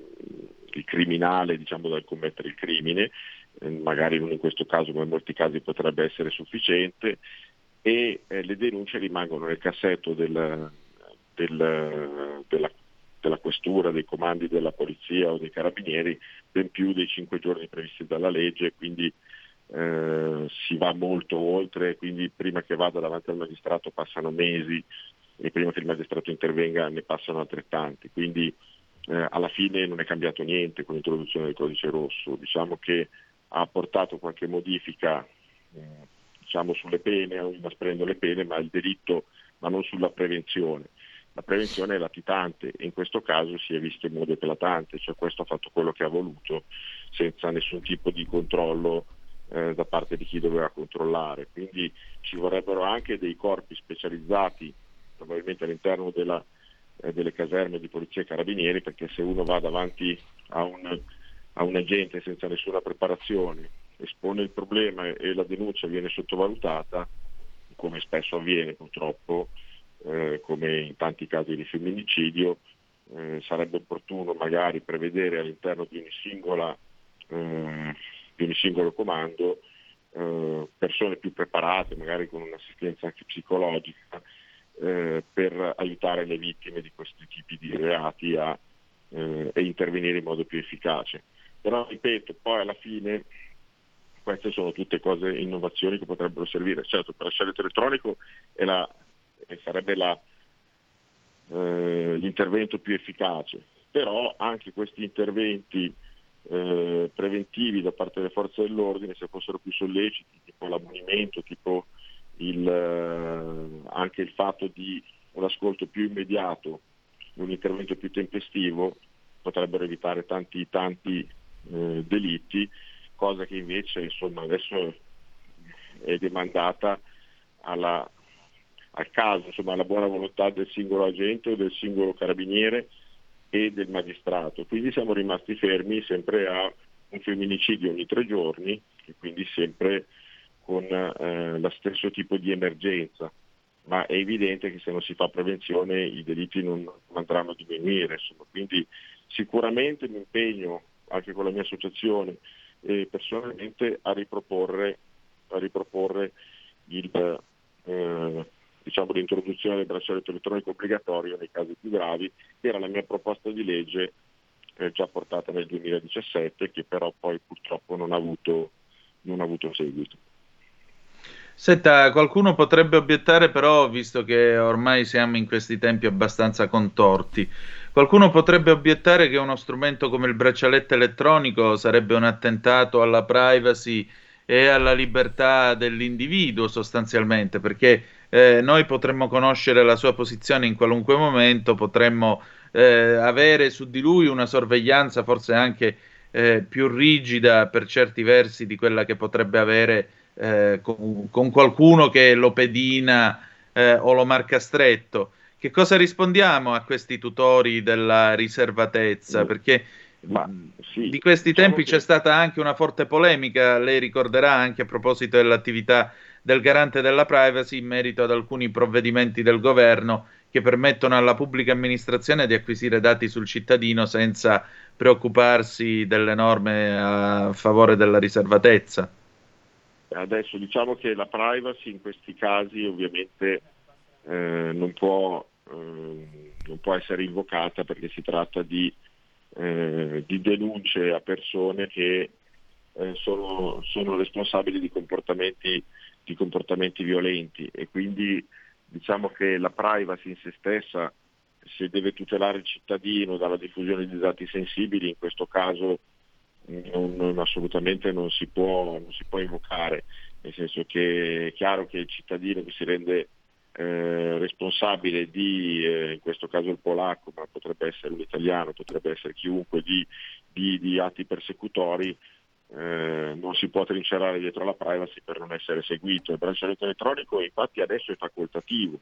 Speaker 13: il criminale diciamo, dal commettere il crimine, eh, magari non in questo caso ma in molti casi potrebbe essere sufficiente. E eh, le denunce rimangono nel cassetto del, del, della, della questura, dei comandi della polizia o dei carabinieri ben più dei cinque giorni previsti dalla legge, quindi eh, si va molto oltre, quindi prima che vada davanti al magistrato passano mesi e prima che il magistrato intervenga ne passano altrettanti. Quindi eh, alla fine non è cambiato niente con l'introduzione del codice rosso, diciamo che ha apportato qualche modifica eh, diciamo, sulle pene, inasprendo le pene, ma il delitto, ma non sulla prevenzione. La prevenzione è latitante e in questo caso si è visto in modo eclatante, cioè questo ha fatto quello che ha voluto senza nessun tipo di controllo eh, da parte di chi doveva controllare. Quindi ci vorrebbero anche dei corpi specializzati, probabilmente all'interno della, eh, delle caserme di polizia e carabinieri, perché se uno va davanti a un, a un agente senza nessuna preparazione, espone il problema e la denuncia viene sottovalutata, come spesso avviene purtroppo, eh, come in tanti casi di femminicidio, eh, sarebbe opportuno magari prevedere all'interno di ogni singola eh, di ogni singolo comando eh, persone più preparate, magari con un'assistenza anche psicologica, eh, per aiutare le vittime di questi tipi di reati a eh, e intervenire in modo più efficace. Però ripeto, poi alla fine queste sono tutte cose, innovazioni che potrebbero servire. Certo, il braccialetto elettronico è la, sarebbe la, eh, l'intervento più efficace, però anche questi interventi eh, preventivi da parte delle forze dell'ordine, se fossero più solleciti, tipo l'ammonimento, tipo il, eh, anche il fatto di un ascolto più immediato, un intervento più tempestivo, potrebbero evitare tanti, tanti eh, delitti, cosa che invece insomma, adesso è demandata alla, al caso, insomma, alla buona volontà del singolo agente o del singolo carabiniere e del magistrato. Quindi siamo rimasti fermi sempre a un femminicidio ogni tre giorni e quindi sempre con eh, lo stesso tipo di emergenza. Ma è evidente che se non si fa prevenzione i delitti non andranno a diminuire. Insomma. Quindi sicuramente mi impegno anche con la mia associazione e personalmente a riproporre, a riproporre il, eh, diciamo, l'introduzione del braccialetto elettronico obbligatorio nei casi più gravi, che era la mia proposta di legge eh, già portata nel 2017, che però poi purtroppo non ha avuto, non ha avuto seguito.
Speaker 3: Senta, qualcuno potrebbe obiettare però, visto che ormai siamo in questi tempi abbastanza contorti, qualcuno potrebbe obiettare che uno strumento come il braccialetto elettronico sarebbe un attentato alla privacy e alla libertà dell'individuo sostanzialmente, perché eh, noi potremmo conoscere la sua posizione in qualunque momento, potremmo eh, avere su di lui una sorveglianza forse anche eh, più rigida per certi versi di quella che potrebbe avere eh, con, con, qualcuno che lo pedina eh, o lo marca stretto. Che cosa rispondiamo a questi tutori della riservatezza? Perché ma, sì, di questi diciamo tempi che... c'è stata anche una forte polemica, lei ricorderà anche a proposito dell'attività del garante della privacy in merito ad alcuni provvedimenti del governo che permettono alla pubblica amministrazione di acquisire dati sul cittadino senza preoccuparsi delle norme a favore della riservatezza.
Speaker 13: Adesso diciamo che la privacy in questi casi ovviamente eh, non, può, eh, non, può, essere invocata perché si tratta di, eh, di denunce a persone che eh, sono, sono, responsabili di comportamenti, di comportamenti violenti e quindi diciamo che la privacy in se stessa se deve tutelare il cittadino dalla diffusione di dati sensibili, in questo caso non, non, assolutamente non si, può, non si, può, invocare, nel senso che è chiaro che il cittadino che si rende eh, responsabile di, eh, in questo caso il polacco, ma potrebbe essere un italiano, potrebbe essere chiunque, di, di, di atti persecutori, eh, non si può trincerare dietro la privacy per non essere seguito. Il braccialetto elettronico infatti adesso è facoltativo,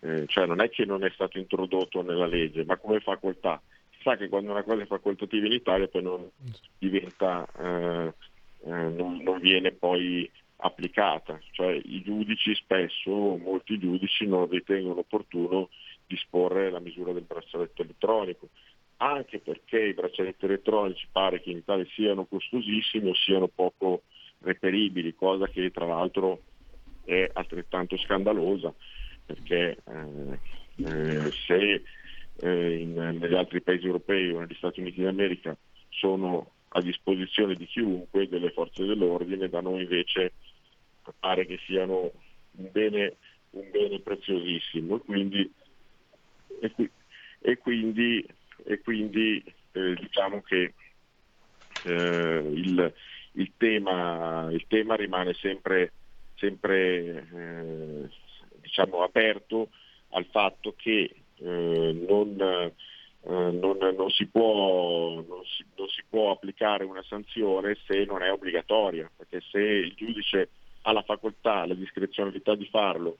Speaker 13: eh, cioè non è che non è stato introdotto nella legge, ma come facoltà? Sa che quando una cosa è facoltativa in Italia poi non diventa, eh, eh, non, non, viene poi applicata, cioè i giudici spesso, molti giudici non ritengono opportuno disporre la misura del braccialetto elettronico, anche perché i braccialetti elettronici pare che in Italia siano costosissimi o siano poco reperibili, cosa che tra l'altro è altrettanto scandalosa, perché eh, eh, se eh, in, negli altri paesi europei o negli Stati Uniti d'America sono a disposizione di chiunque, delle forze dell'ordine, da noi invece pare che siano un bene, un bene preziosissimo. Quindi, e, qui, e quindi, e quindi eh, diciamo che eh, il, il, tema, il, tema, rimane sempre, sempre eh, diciamo, aperto al fatto che eh, non, eh, non, non, si può, si, non, si può, applicare una sanzione se non è obbligatoria, perché se il giudice ha la facoltà, la discrezionalità di farlo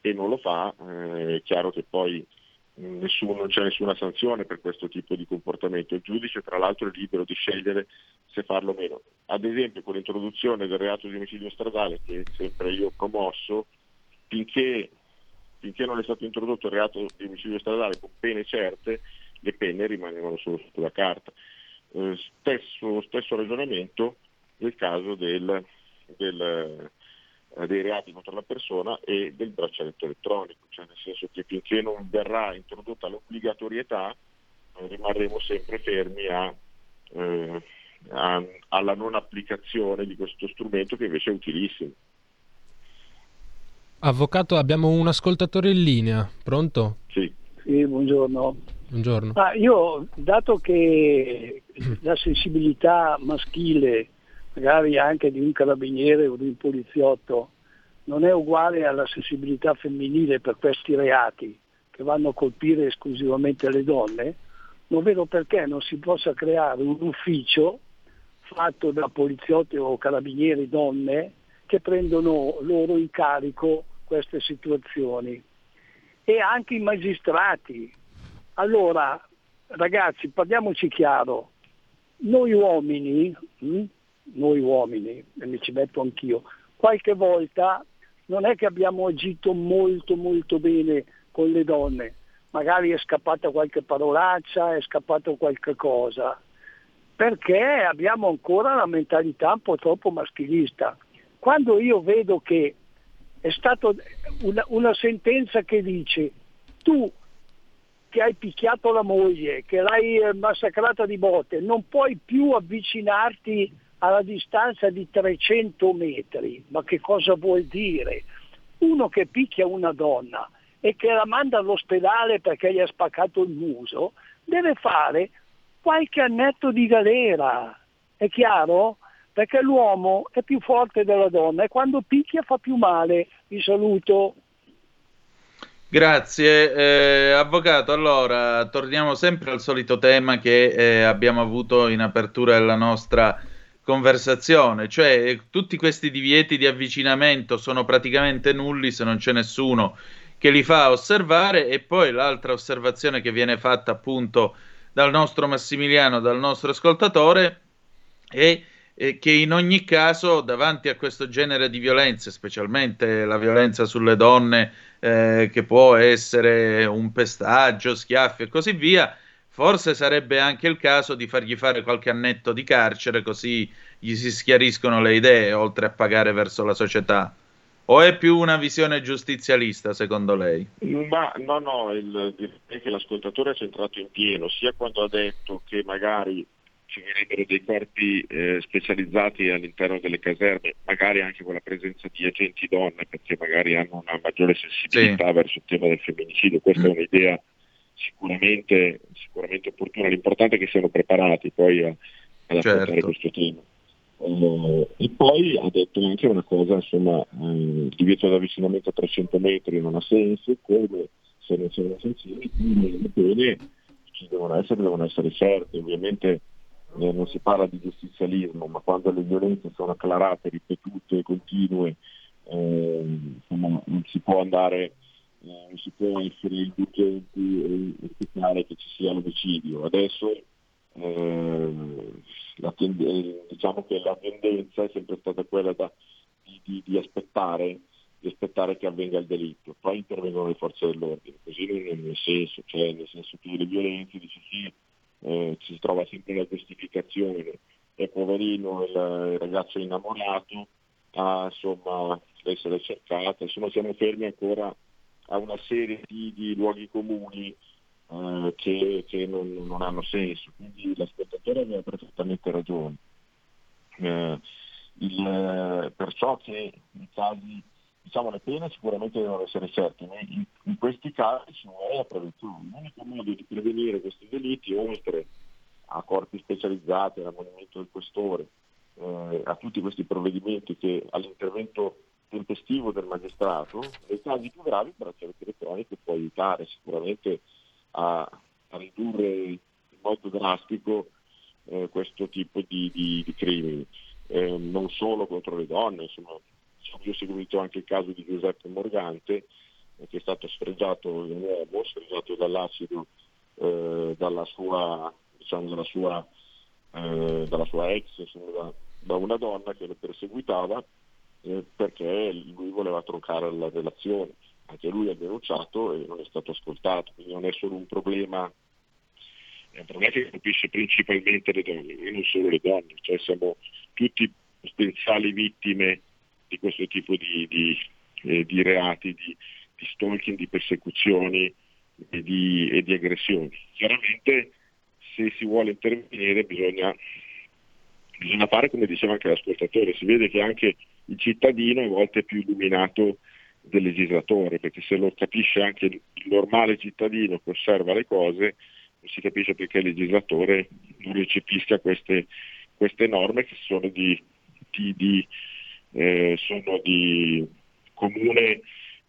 Speaker 13: e non lo fa, eh, è chiaro che poi nessuno, non c'è nessuna sanzione per questo tipo di comportamento. Il giudice tra l'altro è libero di scegliere se farlo o meno. Ad esempio con l'introduzione del reato di omicidio stradale, che sempre io ho promosso, finché finché non è stato introdotto il reato di omicidio stradale con pene certe, le pene rimanevano solo sulla carta. Eh, stesso, stesso, ragionamento nel caso del, del, dei reati contro la persona e del braccialetto elettronico, cioè nel senso che finché non verrà introdotta l'obbligatorietà eh, rimarremo sempre fermi a, eh, a, alla non applicazione di questo strumento che invece è utilissimo.
Speaker 4: Avvocato, abbiamo un ascoltatore in linea, pronto?
Speaker 13: Sì.
Speaker 14: Sì, buongiorno.
Speaker 4: Buongiorno.
Speaker 14: Ah, io, dato che la sensibilità maschile, magari anche di un carabiniere o di un poliziotto, non è uguale alla sensibilità femminile per questi reati che vanno a colpire esclusivamente le donne, non vedo perché non si possa creare un ufficio fatto da poliziotti o carabinieri donne che prendono loro in carico queste situazioni e anche i magistrati. Allora, ragazzi, parliamoci chiaro, noi uomini, hm, noi uomini, e mi ci metto anch'io, qualche volta non è che abbiamo agito molto molto bene con le donne, magari è scappata qualche parolaccia, è scappato qualche cosa, perché abbiamo ancora la mentalità un po' troppo maschilista. Quando io vedo che è stata una, una sentenza che dice tu che hai picchiato la moglie, che l'hai eh, massacrata di botte, non puoi più avvicinarti alla distanza di 300 metri. Ma che cosa vuol dire? Uno che picchia una donna e che la manda all'ospedale perché gli ha spaccato il muso, deve fare qualche annetto di galera. È chiaro? Perché l'uomo è più forte della donna e quando picchia fa più male. Vi saluto.
Speaker 3: Grazie, eh, avvocato. Allora, torniamo sempre al solito tema che eh, abbiamo avuto in apertura della nostra conversazione, cioè tutti questi divieti di avvicinamento sono praticamente nulli se non c'è nessuno che li fa osservare e poi l'altra osservazione che viene fatta appunto dal nostro Massimiliano, dal nostro ascoltatore, è che in ogni caso davanti a questo genere di violenze, specialmente la violenza sulle donne, eh, che può essere un pestaggio, schiaffi e così via, forse sarebbe anche il caso di fargli fare qualche annetto di carcere così gli si schiariscono le idee oltre a pagare verso la società. O è più una visione giustizialista secondo lei?
Speaker 13: Ma no, no, il, direi che l'ascoltatore è centrato in pieno, sia quando ha detto che magari ci vorrebbero dei corpi eh, specializzati all'interno delle caserme, magari anche con la presenza di agenti donne, perché magari hanno una maggiore sensibilità sì. verso il tema del femminicidio. Questa mm. è un'idea sicuramente, sicuramente, opportuna. L'importante è che siano preparati poi a, ad affrontare certo. questo tema. Uh, e poi ha detto anche una cosa, insomma, uh, il divieto di avvicinamento a 300 metri non ha senso, come se non sono sensibili, le pene ci devono essere, devono essere certe. Ovviamente eh, non si parla di giustizialismo, ma quando le violenze sono acclarate, ripetute, continue, eh, insomma, non si può andare, eh, si può essere indulgenti e aspettare che ci sia l'omicidio. Adesso eh, tend- eh, diciamo che la tendenza è sempre stata quella da, di, di, di, aspettare, di, aspettare, che avvenga il delitto, poi intervengono le forze dell'ordine, così non ha senso, cioè nel senso che le violenze dici sì, eh, si trova sempre la giustificazione e poverino il, ragazzo innamorato a insomma essere cercato, insomma siamo fermi ancora a una serie di, di luoghi comuni eh, che, che non, non, hanno senso, quindi l'ascoltatore aveva perfettamente ragione. Eh, il, perciò che i casi diciamo, le pene sicuramente devono essere certe, in, in questi casi ci vuole la prevenzione. L'unico modo di prevenire questi delitti, oltre a corpi specializzati, all'ammonimento del questore, eh, a tutti questi provvedimenti che all'intervento tempestivo del magistrato, nei casi più gravi il braccialetto elettronico può aiutare sicuramente a, a ridurre in modo drastico eh, questo tipo di, di, di crimini, eh, non solo contro le donne, insomma, io ho seguito anche il caso di Giuseppe Morgante, eh, che è stato sfregiato un uomo, sfregiato dall'acido eh, dalla, sua, diciamo, dalla, sua, eh, dalla sua ex, insomma, da, da, una donna che lo perseguitava eh, perché lui voleva troncare la relazione. Anche lui ha denunciato e non è stato ascoltato, quindi non è solo un problema è un problema che colpisce principalmente le donne, e non solo le donne, cioè siamo tutti potenziali vittime di questo tipo di, di, eh, di reati, di, di, stalking, di persecuzioni e di, e di aggressioni. Chiaramente se si vuole intervenire bisogna, bisogna fare come diceva anche l'ascoltatore, si vede che anche il cittadino a volte è più illuminato del legislatore, perché se lo capisce anche il normale cittadino che osserva le cose, non si capisce perché il legislatore non recepisca queste, queste norme che sono di, di, di, eh, sono di comune,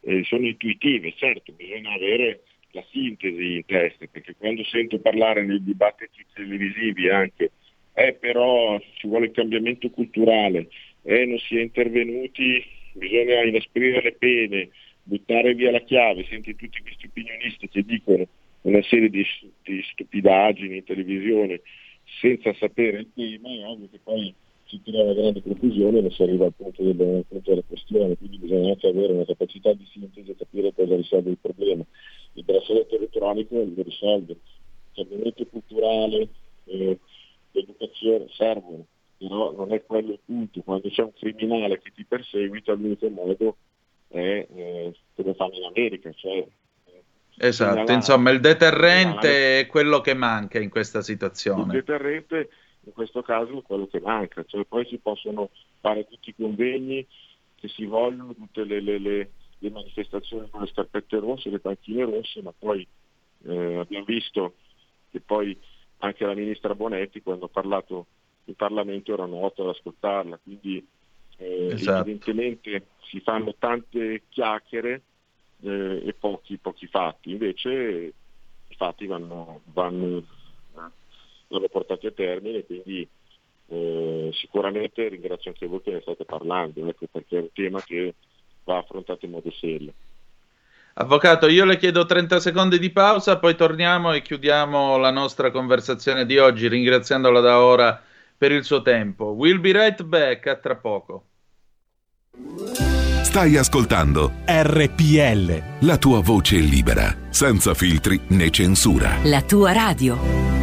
Speaker 13: eh, sono intuitive, certo, bisogna avere la sintesi in testa, perché quando sento parlare nei dibattiti televisivi anche, eh però ci vuole il cambiamento culturale, eh non si è intervenuti, bisogna inasprire le pene, buttare via la chiave, senti tutti questi opinionisti che dicono una serie di, di stupidaggini in televisione senza sapere il tema, è ovvio che poi si tira una grande conclusione e non si arriva al punto, del, al della questione, quindi bisogna anche avere una capacità di sintesi e capire cosa risolve il problema. Il braccialetto elettronico lo risolve, il cambiamento culturale, eh, l'educazione servono, però non è quello il punto. Quando c'è un criminale che ti perseguita, l'unico modo è eh, come fanno in America, cioè
Speaker 3: Esatto,
Speaker 13: segnalare,
Speaker 3: insomma il deterrente è quello che manca in questa
Speaker 13: Il
Speaker 3: situazione.
Speaker 13: deterrente in questo caso è quello che manca, cioè poi si possono fare tutti i convegni che si vogliono, tutte le, le- le- le manifestazioni con le scarpette rosse, le panchine rosse, ma poi eh, abbiamo visto che poi anche la ministra Bonetti quando ha parlato in Parlamento erano otto ad ascoltarla, quindi eh,
Speaker 3: Esatto.
Speaker 13: evidentemente si fanno tante chiacchiere eh, e pochi, pochi fatti, invece i fatti vanno, vanno, vanno portati a termine, quindi eh, sicuramente ringrazio anche voi che ne state parlando, ecco, perché è un tema che va affrontato in modo serio.
Speaker 3: Avvocato, io le chiedo 30 secondi di pausa, poi torniamo e chiudiamo la nostra conversazione di oggi, ringraziandola da ora per il suo tempo. We'll be right back, a tra poco.
Speaker 10: Stai ascoltando
Speaker 1: RPL.
Speaker 10: la tua voce libera, senza filtri né censura.
Speaker 7: La tua radio.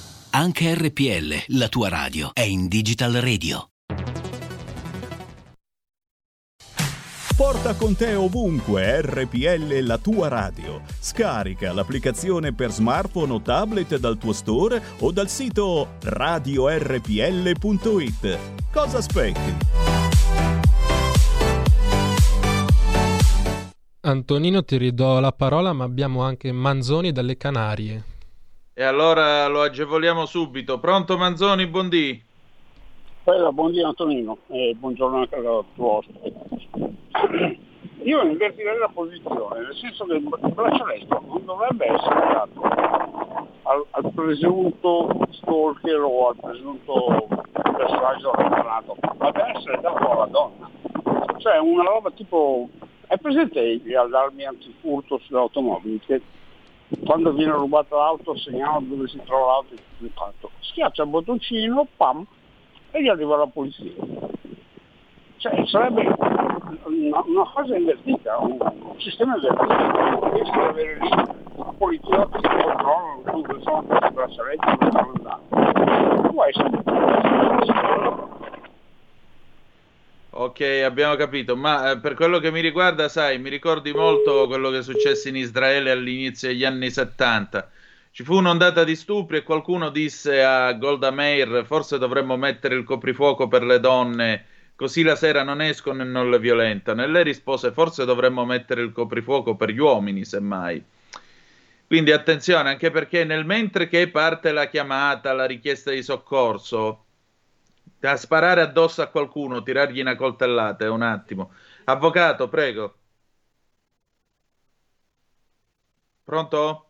Speaker 15: Anche RPL, la tua radio, è in Digital Radio.
Speaker 6: Porta con te ovunque RPL la tua radio. Scarica l'applicazione per smartphone o tablet dal tuo store o dal sito radiorpl.it. Cosa aspetti?
Speaker 4: Antonino, ti ridò la parola, ma abbiamo anche Manzoni dalle Canarie.
Speaker 3: E allora lo agevoliamo subito. Pronto Manzoni, buondì?
Speaker 16: Bella, buongiorno Antonino e buongiorno anche al tuo ospite. Io invertirei la posizione, nel senso che il braccialetto non dovrebbe essere dato al, al presunto stalker o al presunto personaggio allontanato, ma deve essere dato alla donna. Cioè una roba tipo... È presente gli allarmi antifurto sulle automobili quando viene rubata l'auto segnalano dove si trova l'auto il fatto. Schiaccia il bottoncino, pam, e gli arriva la polizia. Cioè sarebbe una, una cosa invertita, un, un sistema invertito, invece di avere lì un poliziotto che controllano dove sono questi braccialetti dove stanno andando. Può essere
Speaker 3: Ok, abbiamo capito, ma eh, per quello che mi riguarda, sai, mi ricordi molto quello che è successo in Israele all'inizio degli anni 70. Ci fu un'ondata di stupri e qualcuno disse a Golda Meir, forse dovremmo mettere il coprifuoco per le donne, così la sera non escono e non le violentano. E lei rispose, forse dovremmo mettere il coprifuoco per gli uomini, semmai. Quindi attenzione, anche perché nel mentre che parte la chiamata, la richiesta di soccorso, da sparare addosso a qualcuno, tirargli una coltellata, è un attimo. Avvocato, prego. Pronto?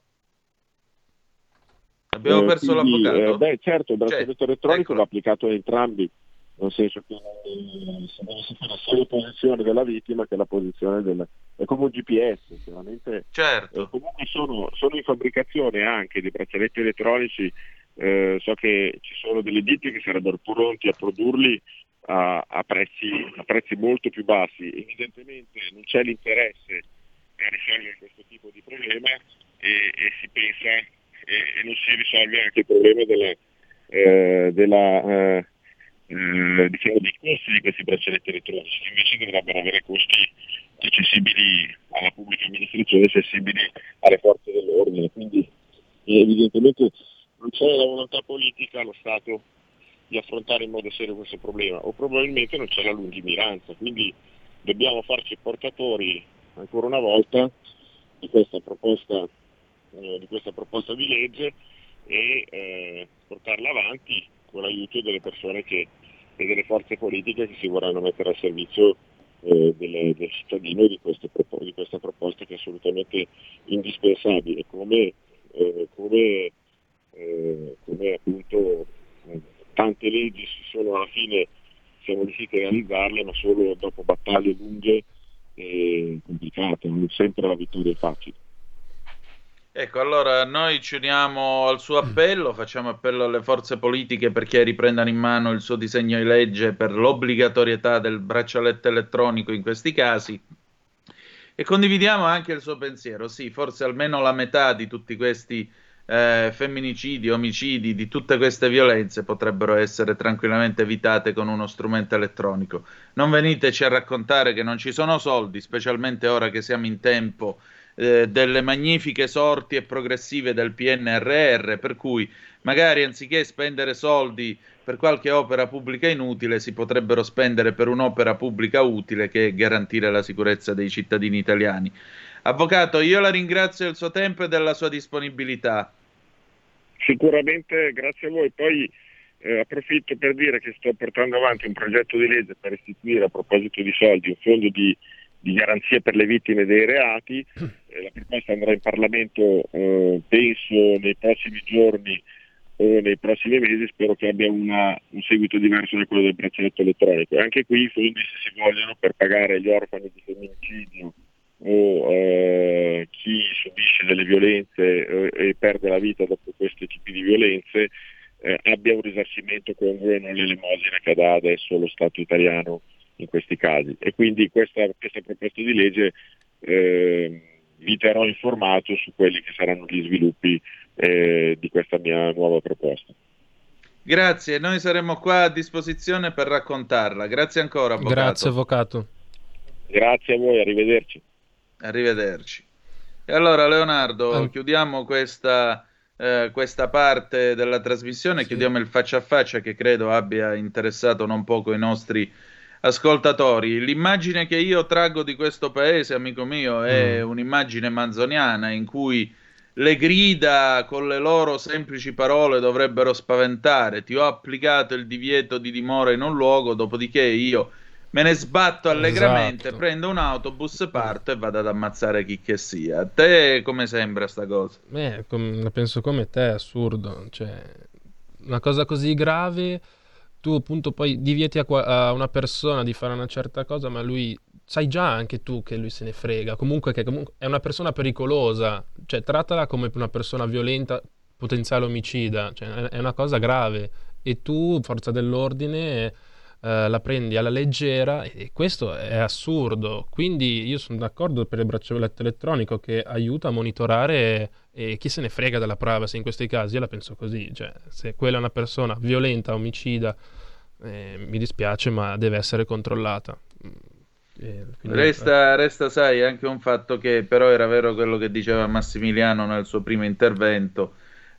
Speaker 3: Abbiamo
Speaker 13: Eh,
Speaker 3: perso
Speaker 13: quindi,
Speaker 3: l'avvocato?
Speaker 13: eh, beh, certo, il braccialetto elettronico va applicato a entrambi, nel senso che eh, si deve sapere sia la posizione della vittima che la posizione del... è come un GPS, chiaramente
Speaker 3: certo.
Speaker 13: eh, comunque sono, sono in fabbricazione anche dei braccialetti elettronici, eh, so che ci sono delle ditte che sarebbero pronti a produrli a, a, prezzi, a prezzi molto più bassi, evidentemente non c'è l'interesse a risolvere questo tipo di problema e, e si pensa e, e, non si risolve anche il problema della, eh, della eh, eh, diciamo, dei costi di questi braccialetti elettronici, che invece dovrebbero avere costi accessibili alla pubblica amministrazione, accessibili alle forze dell'ordine. Quindi evidentemente non c'è la volontà politica allo Stato di affrontare in modo serio questo problema o probabilmente non c'è la lungimiranza. Quindi dobbiamo farci portatori ancora una volta di questa proposta, eh, di, questa proposta di legge e eh, portarla avanti con l'aiuto delle persone che e delle forze politiche che si vorranno mettere al servizio eh, del, del, cittadino di, queste, di, questa proposta che è assolutamente indispensabile. Come, eh, come, come appunto eh, tante leggi si sono alla fine siamo riusciti a realizzarle, ma solo dopo battaglie lunghe e complicate, non sempre la vittoria è facile.
Speaker 3: Ecco, allora noi ci uniamo al suo appello, facciamo appello alle forze politiche perché riprendano in mano il suo disegno di legge per l'obbligatorietà del braccialetto elettronico in questi casi e condividiamo anche il suo pensiero. Sì, forse almeno la metà di tutti questi eh, femminicidi, omicidi, di tutte queste violenze potrebbero essere tranquillamente evitate con uno strumento elettronico. Non veniteci a raccontare che non ci sono soldi, specialmente ora che siamo in tempo eh, delle magnifiche sorti e progressive del PNRR, per cui magari anziché spendere soldi per qualche opera pubblica inutile, si potrebbero spendere per un'opera pubblica utile che è garantire la sicurezza dei cittadini italiani. Avvocato, io la ringrazio del suo tempo e della sua disponibilità.
Speaker 13: Sicuramente grazie a voi. Poi eh, approfitto per dire che sto portando avanti un progetto di legge per istituire a proposito di soldi un fondo di di garanzia per le vittime dei reati. Eh, la proposta andrà in Parlamento, eh, penso, nei prossimi giorni o nei prossimi mesi. Spero che abbia una, un seguito diverso da quello del braccialetto elettronico. E anche qui i fondi, se si vogliono, per pagare gli orfani di femminicidio o eh, chi subisce delle violenze eh, e perde la vita dopo questi tipi di violenze, eh, abbia un risarcimento congruo e non l'elemosina che dà adesso lo Stato italiano in questi casi e quindi questa, questa proposta di legge eh, vi terrò informato su quelli che saranno gli sviluppi eh, di questa mia nuova proposta.
Speaker 3: Grazie, noi saremo qua a disposizione per raccontarla. Grazie ancora, Avvocato.
Speaker 4: Grazie, Avvocato.
Speaker 13: Grazie a voi, arrivederci.
Speaker 3: Arrivederci. E allora, Leonardo, An- chiudiamo questa, eh, questa, parte della trasmissione, sì. chiudiamo il faccia a faccia che credo abbia interessato non poco i nostri ascoltatori, l'immagine che io traggo di questo paese, amico mio, è mm. un'immagine manzoniana in cui le grida con le loro semplici parole dovrebbero spaventare. Ti ho applicato il divieto di dimora in un luogo, dopodiché io me ne sbatto allegramente, esatto. prendo un autobus, parto e vado ad ammazzare chi che sia. A te come sembra sta cosa?
Speaker 4: Beh, com- penso come te, è assurdo. Cioè, una cosa così grave tu appunto poi divieti a, a, una persona di fare una certa cosa, ma lui sai già anche tu che lui se ne frega, comunque che comunque è una persona pericolosa, cioè trattala come una persona violenta, potenziale omicida, cioè è una cosa grave e tu, forza dell'ordine, eh, la prendi alla leggera e questo è assurdo. Quindi io sono d'accordo per il braccialetto elettronico che aiuta a monitorare e chi se ne frega della privacy in questi casi, io la penso così, cioè se quella è una persona violenta, omicida, eh, mi dispiace ma deve essere controllata.
Speaker 3: Eh, resta, resta, sai, anche un fatto che però era vero quello che diceva Massimiliano nel suo primo intervento,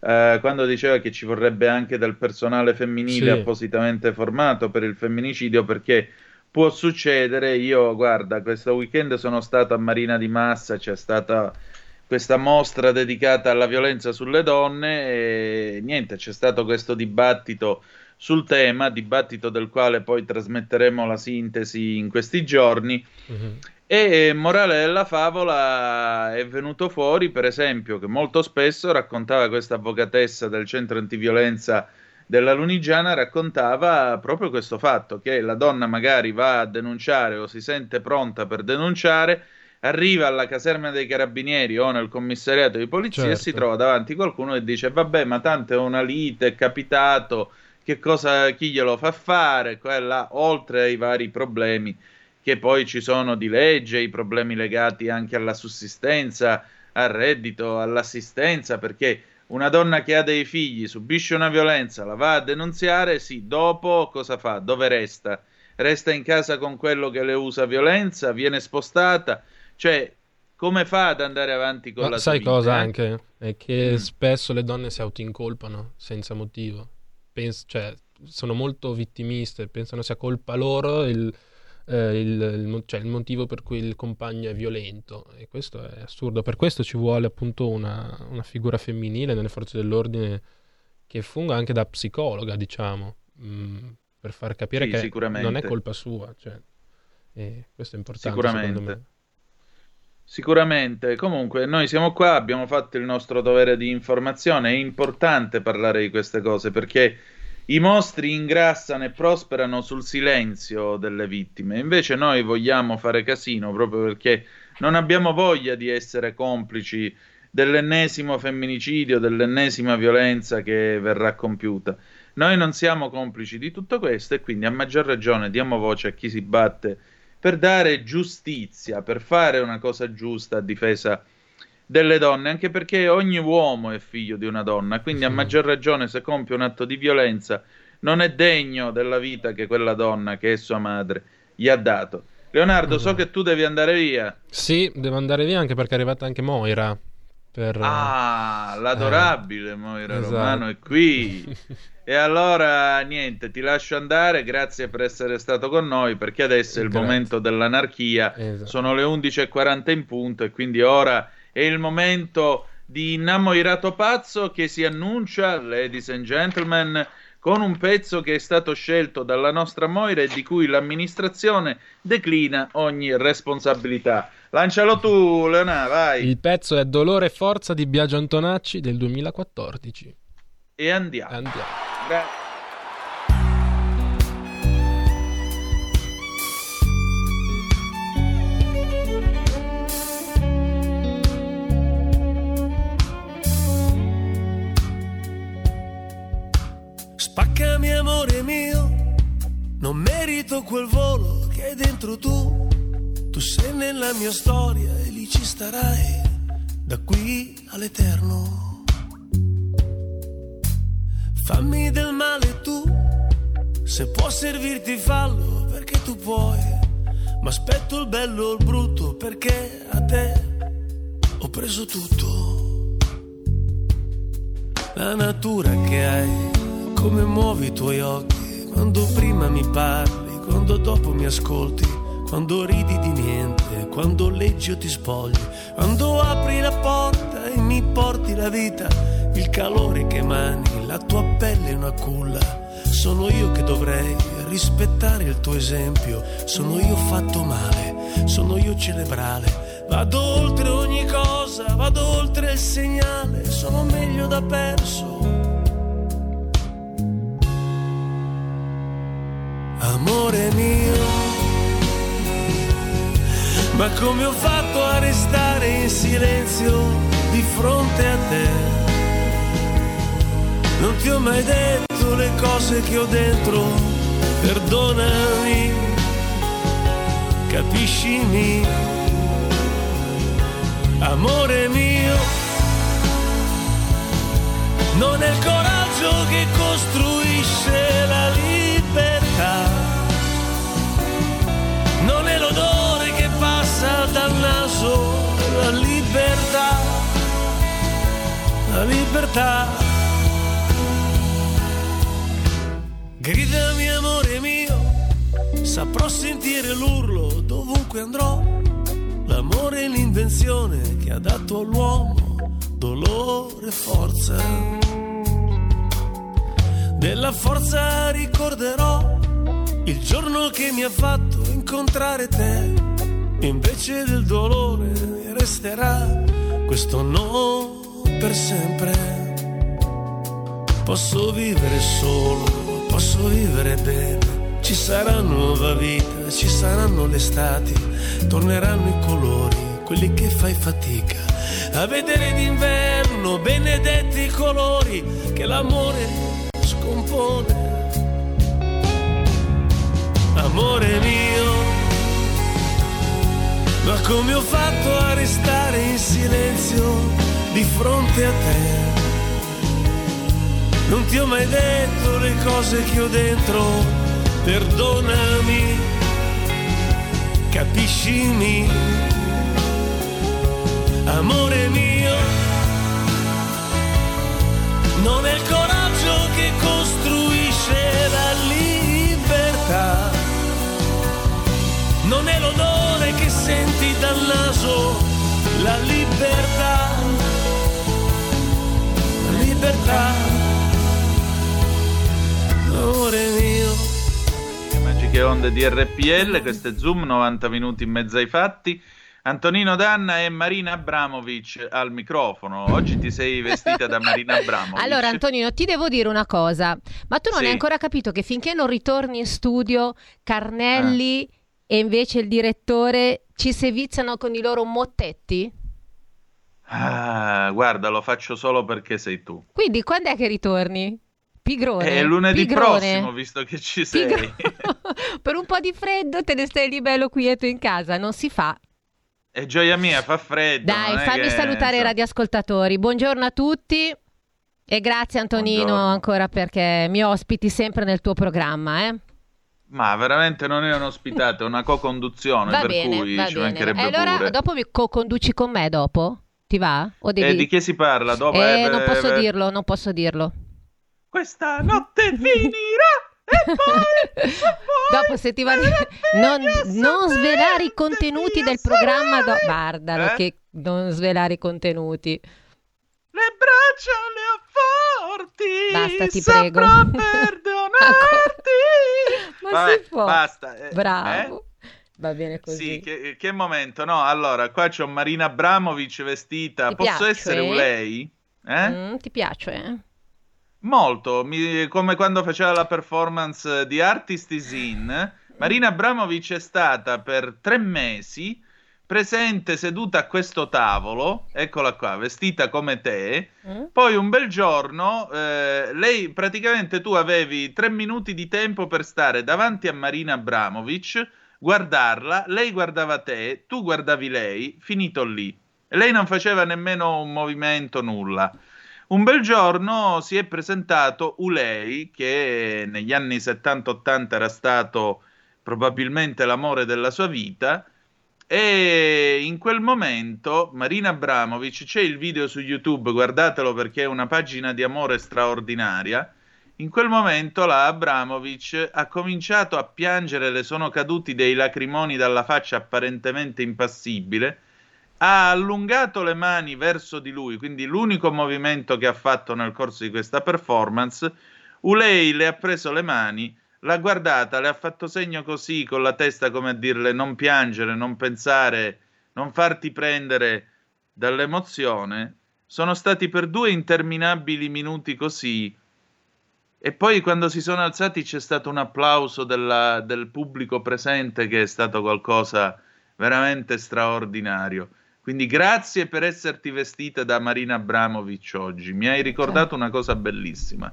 Speaker 3: eh, quando diceva che ci vorrebbe anche del personale femminile sì. appositamente formato per il femminicidio perché può succedere, io guarda, questo weekend sono stato a Marina di Massa, c'è stata questa mostra dedicata alla violenza sulle donne e niente, c'è stato questo dibattito sul tema, dibattito del quale poi trasmetteremo la sintesi in questi giorni. Mm-hmm. E morale della favola è venuto fuori, per esempio, che molto spesso raccontava questa avvocatessa del centro antiviolenza della Lunigiana raccontava proprio questo fatto, che la donna magari va a denunciare o si sente pronta per denunciare, arriva alla caserma dei carabinieri o nel commissariato di polizia e si
Speaker 4: Certo.
Speaker 3: trova davanti qualcuno e dice vabbè ma tanto è una lite, è capitato, che cosa, chi glielo fa fare, quella, oltre ai vari problemi che poi ci sono di legge, i problemi legati anche alla sussistenza, al reddito, all'assistenza, perché una donna che ha dei figli subisce una violenza, la va a denunziare, sì, dopo cosa fa? Dove resta? Resta in casa con quello che le usa violenza, viene spostata, cioè come fa ad andare avanti con
Speaker 4: Ma
Speaker 3: la
Speaker 4: sai
Speaker 3: sua vita,
Speaker 4: cosa
Speaker 3: eh?
Speaker 4: anche? È che
Speaker 3: Mm.
Speaker 4: spesso le donne si autoincolpano senza motivo. Pens- cioè, sono molto vittimiste, pensano sia colpa loro il, eh, il- cioè, il motivo per cui il compagno è violento. E questo è assurdo. Per questo ci vuole appunto una, una figura femminile nelle forze dell'ordine che funga anche da psicologa, diciamo, mm, per far capire
Speaker 3: Sì,
Speaker 4: che non è colpa sua. Cioè, e questo è importante
Speaker 3: Sicuramente.
Speaker 4: secondo me.
Speaker 3: Sicuramente, comunque noi siamo qua, abbiamo fatto il nostro dovere di informazione, è importante parlare di queste cose perché i mostri ingrassano e prosperano sul silenzio delle vittime, invece noi vogliamo fare casino proprio perché non abbiamo voglia di essere complici dell'ennesimo femminicidio, dell'ennesima violenza che verrà compiuta. Noi non siamo complici di tutto questo e quindi a maggior ragione diamo voce a chi si batte per dare giustizia, per fare una cosa giusta a difesa delle donne, anche perché ogni uomo è figlio di una donna, quindi a maggior ragione se compie un atto di violenza non è degno della vita che quella donna, che è sua madre, gli ha dato. Leonardo, so che tu devi andare via.
Speaker 4: Sì, devo andare via anche perché è arrivata anche Moira. Per...
Speaker 3: Ah, l'adorabile Moira
Speaker 4: esatto.
Speaker 3: Romano è qui. E allora niente, ti lascio andare, grazie per essere stato con noi perché adesso è il
Speaker 4: Grazie.
Speaker 3: momento dell'anarchia,
Speaker 4: Esatto.
Speaker 3: sono le 11.40 in punto e quindi ora è il momento di Innamoirato Pazzo che si annuncia, ladies and gentlemen, con un pezzo che è stato scelto dalla nostra Moira e di cui l'amministrazione declina ogni responsabilità. Lancialo tu, Leonardo, vai.
Speaker 4: Il pezzo è Dolore e forza di Biagio Antonacci del 2014.
Speaker 3: E andiamo.
Speaker 4: Andiamo.
Speaker 3: Gra-
Speaker 11: Spaccami amore mio, non merito quel volo che hai dentro tu. Tu sei nella mia storia e lì ci starai da qui all'eterno. Fammi del male tu, se può servirti fallo perché tu puoi. Ma aspetto il bello o il brutto perché a te ho preso tutto. La natura che hai, come muovi i tuoi occhi, quando prima mi parli, quando dopo mi ascolti, quando ridi di niente, quando leggi o ti spogli, quando apri la porta e mi porti la vita, il calore che emani, la tua pelle è una culla. Sono io che dovrei rispettare il tuo esempio, sono io fatto male, sono io cerebrale, vado oltre ogni cosa, vado oltre il segnale, sono meglio da perso. Amore mio, ma come ho fatto a restare in silenzio di fronte a te? Non ti ho mai detto le cose che ho dentro, perdonami, capiscimi, amore mio. Non è il coraggio che costruisce la libertà, passa dal naso, la libertà, la libertà. Gridami amore mio, saprò sentire l'urlo dovunque andrò. L'amore è l'invenzione che ha dato all'uomo dolore e forza. Della forza ricorderò il giorno che mi ha fatto incontrare te. Invece del dolore resterà questo no per sempre. Posso vivere solo, posso vivere bene. Ci sarà nuova vita, ci saranno le estati, torneranno i colori, quelli che fai fatica a vedere d'inverno, benedetti i colori che l'amore scompone. Amore mio, ma come ho fatto a restare in silenzio di fronte a te? Non ti ho mai detto le cose che ho dentro, perdonami, capiscimi, amore mio. Non è il coraggio che costruisce la non è l'odore che senti dal naso, la libertà, la libertà amore mio.
Speaker 3: Magiche onde di RPL, questo è Zoom, 90 minuti in mezzo ai fatti. Antonino Danna e Marina Abramovic al microfono. Oggi ti sei vestita da Marina Abramovic.
Speaker 17: Allora, Antonino, ti devo dire una cosa, ma tu non
Speaker 3: Sì.
Speaker 17: hai ancora capito che finché non ritorni in studio, Carnelli e invece il direttore ci seviziano con i loro mottetti?
Speaker 3: Ah, guarda, lo faccio solo perché sei tu.
Speaker 17: Quindi quando è che ritorni? Pigrone.
Speaker 3: È lunedì
Speaker 17: Pigrone.
Speaker 3: prossimo, visto che ci sei.
Speaker 17: Per un po' di freddo te ne stai lì bello quieto in casa, non si fa.
Speaker 3: E gioia mia, fa freddo.
Speaker 17: Dai,
Speaker 3: è
Speaker 17: fammi
Speaker 3: che-
Speaker 17: salutare i radioascoltatori. Buongiorno a tutti e grazie Antonino
Speaker 3: Buongiorno.
Speaker 17: ancora perché mi ospiti sempre nel tuo programma, eh.
Speaker 3: Ma veramente non è un ospitato, è una co-conduzione,
Speaker 17: Va
Speaker 3: per
Speaker 17: bene,
Speaker 3: cui
Speaker 17: va
Speaker 3: ci
Speaker 17: bene.
Speaker 3: mancherebbe
Speaker 17: allora
Speaker 3: pure.
Speaker 17: dopo mi co-conduci con me dopo? Ti va? O
Speaker 3: E
Speaker 17: devi...
Speaker 3: di che si parla? Dopo,
Speaker 17: Eh,
Speaker 3: eh,
Speaker 17: non posso dirlo, non posso dirlo.
Speaker 3: Questa notte finirà e poi
Speaker 17: Dopo se ti va di... non, non svelare i contenuti del programma do... guardalo
Speaker 3: Eh?
Speaker 17: che non svelare i contenuti
Speaker 3: le braccia le ho forti.
Speaker 17: Basta, ti
Speaker 3: saprò
Speaker 17: prego.
Speaker 3: perdonarti.
Speaker 17: ma
Speaker 3: Vabbè,
Speaker 17: si può
Speaker 3: Basta. eh,
Speaker 17: bravo
Speaker 3: eh?
Speaker 17: va bene così
Speaker 3: Sì, che, che momento? No, allora, qua c'ho Marina Abramovic vestita.
Speaker 17: Ti
Speaker 3: Posso
Speaker 17: piace?
Speaker 3: essere lei? Eh?
Speaker 17: Mm, ti piace?
Speaker 3: Molto, mi- come quando faceva la performance di Artist is In. Marina Abramovic è stata per tre mesi presente seduta a questo tavolo, eccola qua, vestita come te.
Speaker 17: Mm?
Speaker 3: Poi un bel giorno, eh, lei praticamente tu avevi tre minuti di tempo per stare davanti a Marina Abramovic, guardarla, lei guardava te, tu guardavi lei, finito lì. Lei non faceva nemmeno un movimento, nulla. Un bel giorno si è presentato Ulei, che negli anni 70-80 era stato probabilmente l'amore della sua vita, e in quel momento Marina Abramovic, c'è il video su YouTube, guardatelo perché è una pagina di amore straordinaria. In quel momento la Abramovic ha cominciato a piangere, le sono caduti dei lacrimoni dalla faccia apparentemente impassibile. Ha allungato le mani verso di lui, quindi l'unico movimento che ha fatto nel corso di questa performance. Ulei le ha preso le mani, l'ha guardata, le ha fatto segno così con la testa come a dirle non piangere, non pensare, non farti prendere dall'emozione. Sono stati per due interminabili minuti così. E poi quando si sono alzati c'è stato un applauso della- del pubblico presente che è stato qualcosa veramente straordinario. Quindi grazie per esserti vestita da Marina Abramovic oggi. Mi hai ricordato una cosa bellissima.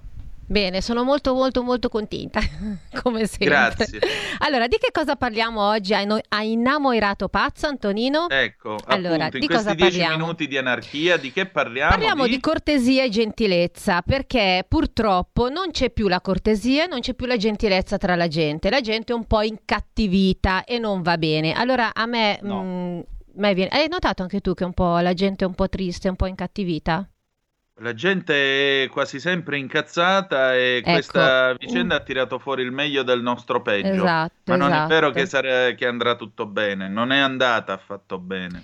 Speaker 17: Bene sono molto molto molto contenta come sempre
Speaker 3: Grazie.
Speaker 17: allora di che cosa parliamo oggi hai, no- hai innamorato pazzo Antonino?
Speaker 3: Ecco,
Speaker 17: Allora,
Speaker 3: appunto, in
Speaker 17: di
Speaker 3: questi
Speaker 17: cosa
Speaker 3: dieci
Speaker 17: parliamo?
Speaker 3: minuti di anarchia, di che parliamo?
Speaker 17: Parliamo di cortesia e gentilezza perché purtroppo non c'è più la cortesia, non c'è più la gentilezza tra la gente. La gente è un po' incattivita e non va bene. Allora a me, mm, me viene... Hai notato anche tu che un po' la gente è un po' triste, un po' incattivita?
Speaker 3: La gente è quasi sempre incazzata e
Speaker 17: Ecco.
Speaker 3: questa vicenda ha tirato fuori il meglio del nostro peggio.
Speaker 17: Esatto,
Speaker 3: Ma non è vero
Speaker 17: esatto.
Speaker 3: che, sare- che andrà tutto bene, non è andata affatto bene.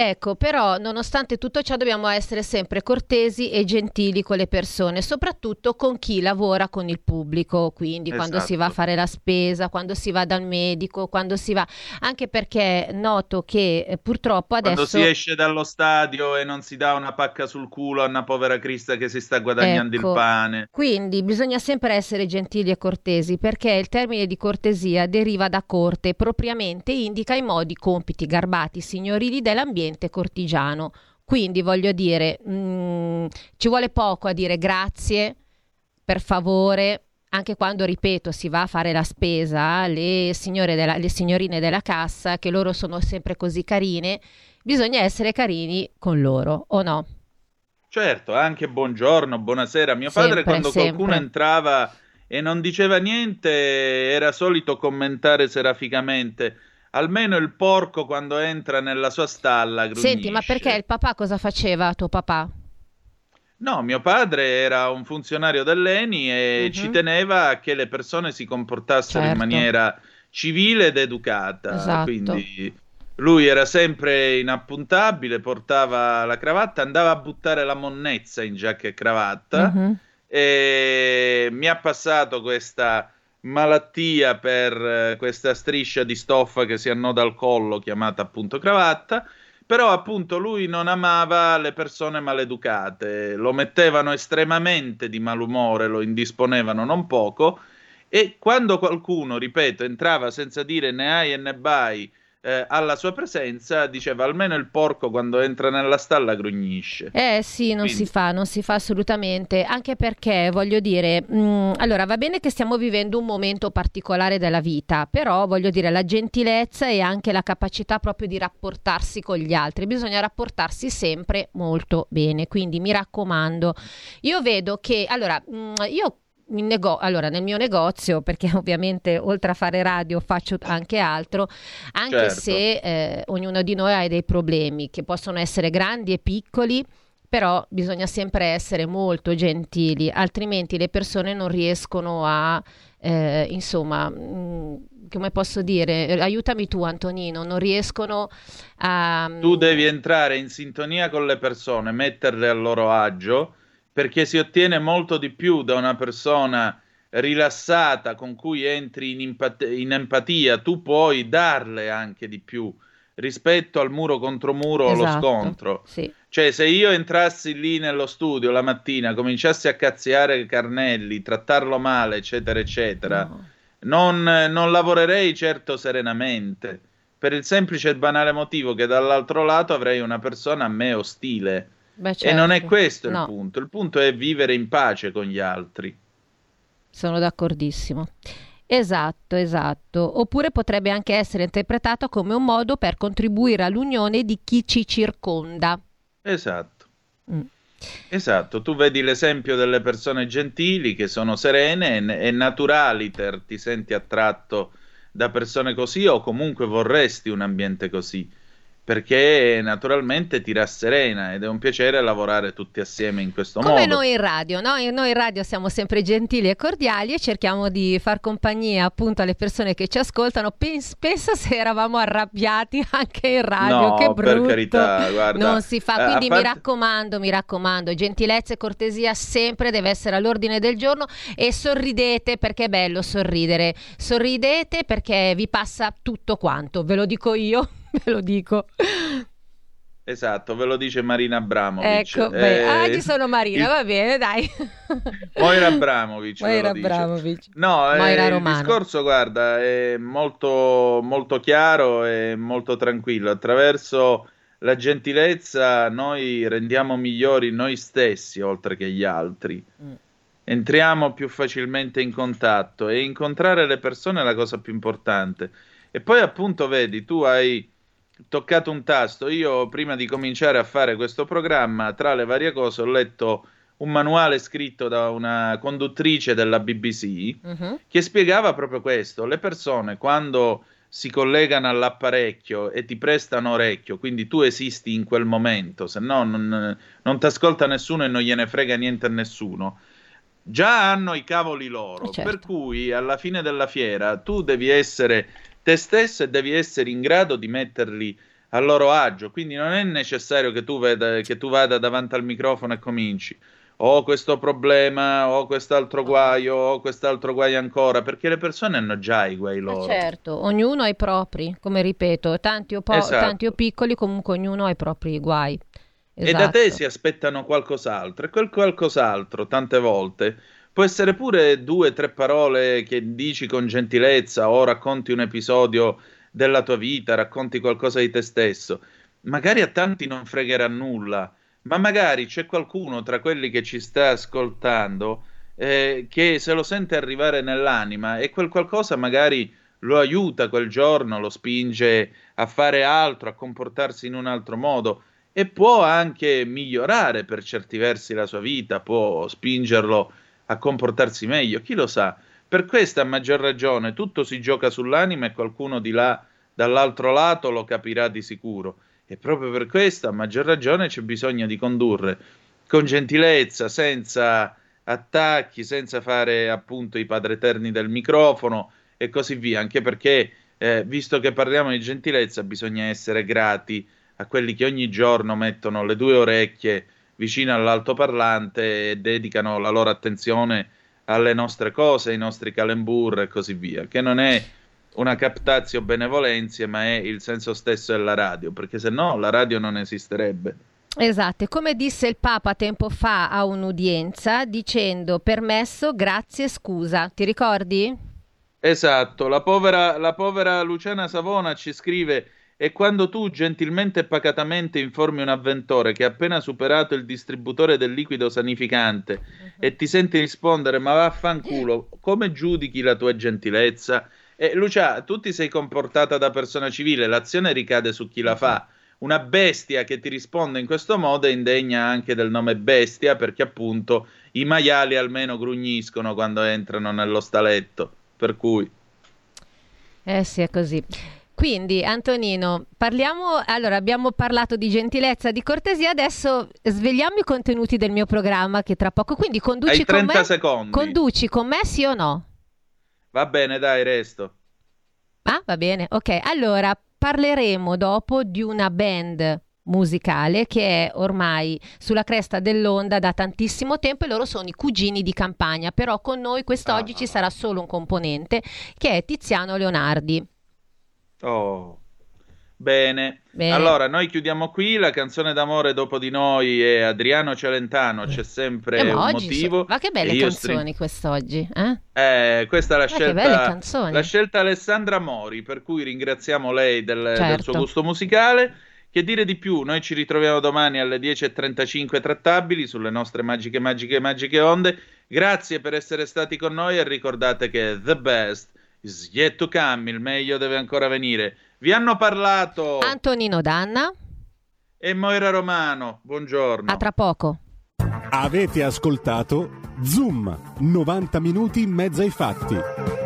Speaker 17: Ecco, però nonostante tutto ciò dobbiamo essere sempre cortesi e gentili con le persone, soprattutto con chi lavora con il pubblico, quindi quando si va a
Speaker 3: Esatto.
Speaker 17: fare la spesa, quando si va dal medico, quando si va... anche perché noto che eh, purtroppo adesso...
Speaker 3: Quando si esce dallo stadio e non si dà una pacca sul culo a una povera Crista che si sta guadagnando
Speaker 17: Ecco,
Speaker 3: il pane.
Speaker 17: Quindi bisogna sempre essere gentili e cortesi perché il termine di cortesia deriva da corte, propriamente indica i modi, compiti, garbati, signorili dell'ambiente cortigiano. Quindi voglio dire, mm, ci vuole poco a dire grazie, per favore, anche quando, ripeto, si va a fare la spesa, le, signore della- le signorine della cassa, che loro sono sempre così carine, bisogna essere carini con loro, o no?
Speaker 3: Certo, anche buongiorno, buonasera. Mio padre
Speaker 17: Sempre,
Speaker 3: quando qualcuno
Speaker 17: sempre.
Speaker 3: entrava e non diceva niente era solito commentare seraficamente. Almeno il porco quando entra nella sua stalla grugnisce.
Speaker 17: Senti, ma perché il papà cosa faceva, tuo papà?
Speaker 3: No, mio padre era un funzionario dell'ENI e
Speaker 17: Mhm.
Speaker 3: ci teneva a che le persone si comportassero in
Speaker 17: Certo.
Speaker 3: maniera civile ed educata.
Speaker 17: Esatto.
Speaker 3: Quindi lui era sempre inappuntabile, portava la cravatta, andava a buttare la monnezza in giacca e cravatta
Speaker 17: Mhm.
Speaker 3: e mi ha passato questa malattia per eh, questa striscia di stoffa che si annoda al collo chiamata appunto cravatta. Però appunto lui non amava le persone maleducate, lo mettevano estremamente di malumore, lo indisponevano non poco e quando qualcuno, ripeto, entrava senza dire né ai né bai eh, alla sua presenza, diceva almeno il porco quando entra nella stalla grugnisce.
Speaker 17: Eh sì, non
Speaker 3: Quindi-
Speaker 17: si fa, non si fa assolutamente, anche perché voglio dire, mh, allora va bene che stiamo vivendo un momento particolare della vita, però voglio dire la gentilezza e anche la capacità proprio di rapportarsi con gli altri, bisogna rapportarsi sempre molto bene, quindi mi raccomando, io vedo che, allora, mh, io in nego- allora, nel mio negozio, perché ovviamente oltre a fare radio faccio anche altro, anche
Speaker 18: Certo.
Speaker 17: se eh, ognuno di noi ha dei problemi che possono essere grandi e piccoli, però bisogna sempre essere molto gentili, altrimenti le persone non riescono a, eh, insomma, mh, come posso dire, aiutami tu Antonino, non riescono a...
Speaker 3: Tu devi entrare in sintonia con le persone, metterle a loro agio, perché si ottiene molto di più da una persona rilassata con cui entri in, impat- in empatia, tu puoi darle anche di più rispetto al muro contro muro
Speaker 17: Esatto,
Speaker 3: scontro.
Speaker 17: sì.
Speaker 3: Cioè, se io entrassi lì nello studio la mattina, cominciassi a cazziare Carnelli, trattarlo male, eccetera, eccetera, non, non lavorerei certo serenamente, per il semplice e banale motivo che dall'altro lato avrei una persona a me ostile.
Speaker 17: Beh,
Speaker 3: E non è
Speaker 17: certo.
Speaker 3: questo
Speaker 17: No.
Speaker 3: il punto, il punto è vivere in pace con gli altri.
Speaker 17: Sono d'accordissimo. Esatto, esatto. Oppure potrebbe anche essere interpretato come un modo per contribuire all'unione di chi ci circonda.
Speaker 3: Esatto.
Speaker 17: Mm.
Speaker 3: Esatto, tu vedi l'esempio delle persone gentili che sono serene e, e naturaliter ti senti attratto da persone così o comunque vorresti un ambiente così, perché naturalmente ti rasserena ed è un piacere lavorare tutti assieme in questo
Speaker 17: Come
Speaker 3: modo.
Speaker 17: noi in radio, no? Noi in radio siamo sempre gentili e cordiali e cerchiamo di far compagnia appunto alle persone che ci ascoltano. Pens- pensa se eravamo arrabbiati anche in radio,
Speaker 3: No,
Speaker 17: che
Speaker 3: per
Speaker 17: brutto.
Speaker 3: carità, guarda,
Speaker 17: non si fa,
Speaker 3: eh,
Speaker 17: quindi mi
Speaker 3: parte-
Speaker 17: raccomando, mi raccomando, gentilezza e cortesia sempre deve essere all'ordine del giorno e sorridete perché è bello sorridere. Sorridete perché vi passa tutto quanto, ve lo dico io, ve lo dico.
Speaker 3: Esatto, ve lo dice Marina Abramovic.
Speaker 17: Ecco, beh, ah,
Speaker 3: Eh,
Speaker 17: ci sono Marina,
Speaker 3: il-
Speaker 17: va bene, dai.
Speaker 3: Moira Abramovic.
Speaker 17: Moira. Abramovic.
Speaker 3: No, eh,
Speaker 17: Moira
Speaker 3: il
Speaker 17: Romano.
Speaker 3: discorso, guarda, è molto, molto chiaro e molto tranquillo. Attraverso la gentilezza noi rendiamo migliori noi stessi, oltre che gli altri.
Speaker 17: Mm.
Speaker 3: Entriamo più facilmente in contatto e incontrare le persone è la cosa più importante. E poi, appunto, vedi, tu hai toccato un tasto. Io, prima di cominciare a fare questo programma, tra le varie cose, ho letto un manuale scritto da una conduttrice della BBC
Speaker 17: Mhm.
Speaker 3: che spiegava proprio questo. Le persone quando si collegano all'apparecchio e ti prestano orecchio, quindi tu esisti in quel momento, se no non, non ti ascolta nessuno e non gliene frega niente a nessuno. Già hanno i cavoli loro,
Speaker 17: Eh, certo.
Speaker 3: per cui alla fine della fiera tu devi essere te stesso e devi essere in grado di metterli a loro agio. Quindi non è necessario che tu, veda, che tu vada davanti al microfono e cominci. Ho questo problema, ho quest'altro guaio, ho quest'altro guaio ancora, perché le persone hanno già i guai
Speaker 17: Ma
Speaker 3: loro.
Speaker 17: certo, ognuno ha i propri, come ripeto, tanti o, po-
Speaker 3: Esatto.
Speaker 17: tanti o piccoli, comunque ognuno ha i propri guai.
Speaker 3: E da te
Speaker 17: Esatto.
Speaker 3: si aspettano qualcos'altro, e quel qualcos'altro, tante volte, può essere pure due o tre parole che dici con gentilezza o racconti un episodio della tua vita, racconti qualcosa di te stesso. Magari a tanti non fregherà nulla, ma magari c'è qualcuno tra quelli che ci sta ascoltando eh, che se lo sente arrivare nell'anima e quel qualcosa magari lo aiuta quel giorno, lo spinge a fare altro, a comportarsi in un altro modo e può anche migliorare per certi versi la sua vita, può spingerlo a comportarsi meglio, chi lo sa. Per questa a maggior ragione tutto si gioca sull'anima e qualcuno di là dall'altro lato lo capirà di sicuro. E proprio per questo a maggior ragione c'è bisogno di condurre con gentilezza, senza attacchi, senza fare appunto i padreterni del microfono e così via, anche perché eh, visto che parliamo di gentilezza bisogna essere grati a quelli che ogni giorno mettono le due orecchie vicino all'altoparlante e dedicano la loro attenzione alle nostre cose, ai nostri calembur e così via, che non è una captatio benevolenza, ma è il senso stesso della radio, perché se no la radio non esisterebbe.
Speaker 17: Esatto, come disse il Papa tempo fa a un'udienza dicendo permesso, grazie, scusa, ti ricordi?
Speaker 3: Esatto, la povera, la povera Luciana Savona ci scrive e quando tu gentilmente e pacatamente informi un avventore che ha appena superato il distributore del liquido sanificante e ti senti rispondere ma vaffanculo, come giudichi la tua gentilezza? E Lucia, tu ti sei comportata da persona civile, l'azione ricade su chi la fa. Una bestia che ti risponde in questo modo è indegna anche del nome bestia perché appunto i maiali almeno grugniscono quando entrano nello staletto. Per cui
Speaker 17: Eh sì, è così. Quindi, Antonino, parliamo. Allora, abbiamo parlato di gentilezza, di cortesia. Adesso svegliamo i contenuti del mio programma che tra poco. Quindi, conduci con
Speaker 3: 30
Speaker 17: me.
Speaker 3: secondi.
Speaker 17: Conduci con me, sì o no?
Speaker 3: Va bene, dai, resto.
Speaker 17: Ah, va bene. Ok, allora parleremo dopo di una band musicale che è ormai sulla cresta dell'onda da tantissimo tempo e loro sono i cugini di campagna, però con noi quest'oggi ci sarà solo un componente che è Tiziano Leonardi.
Speaker 3: Oh. Bene.
Speaker 17: Bene.
Speaker 3: Allora, noi chiudiamo qui. La canzone d'amore dopo di noi è Adriano Celentano. C'è sempre
Speaker 17: Eh,
Speaker 3: un motivo.
Speaker 17: so- ma che belle canzoni
Speaker 3: string-
Speaker 17: quest'oggi, eh?
Speaker 3: Eh, questa è la
Speaker 17: Ma che belle
Speaker 3: scelta,
Speaker 17: canzoni.
Speaker 3: la scelta Alessandra Mori, per cui ringraziamo lei del, del
Speaker 17: Certo.
Speaker 3: suo gusto musicale. Che dire di più? Noi ci ritroviamo domani alle 10.35 trattabili sulle nostre magiche, magiche, magiche onde. Grazie per essere stati con noi e ricordate che the best yet to come, il meglio deve ancora venire. Vi hanno parlato
Speaker 17: Antonino Danna,
Speaker 3: e Moira Romano. Buongiorno.
Speaker 17: a tra poco.
Speaker 1: Avete ascoltato Zoom, 90 minuti in mezzo ai fatti.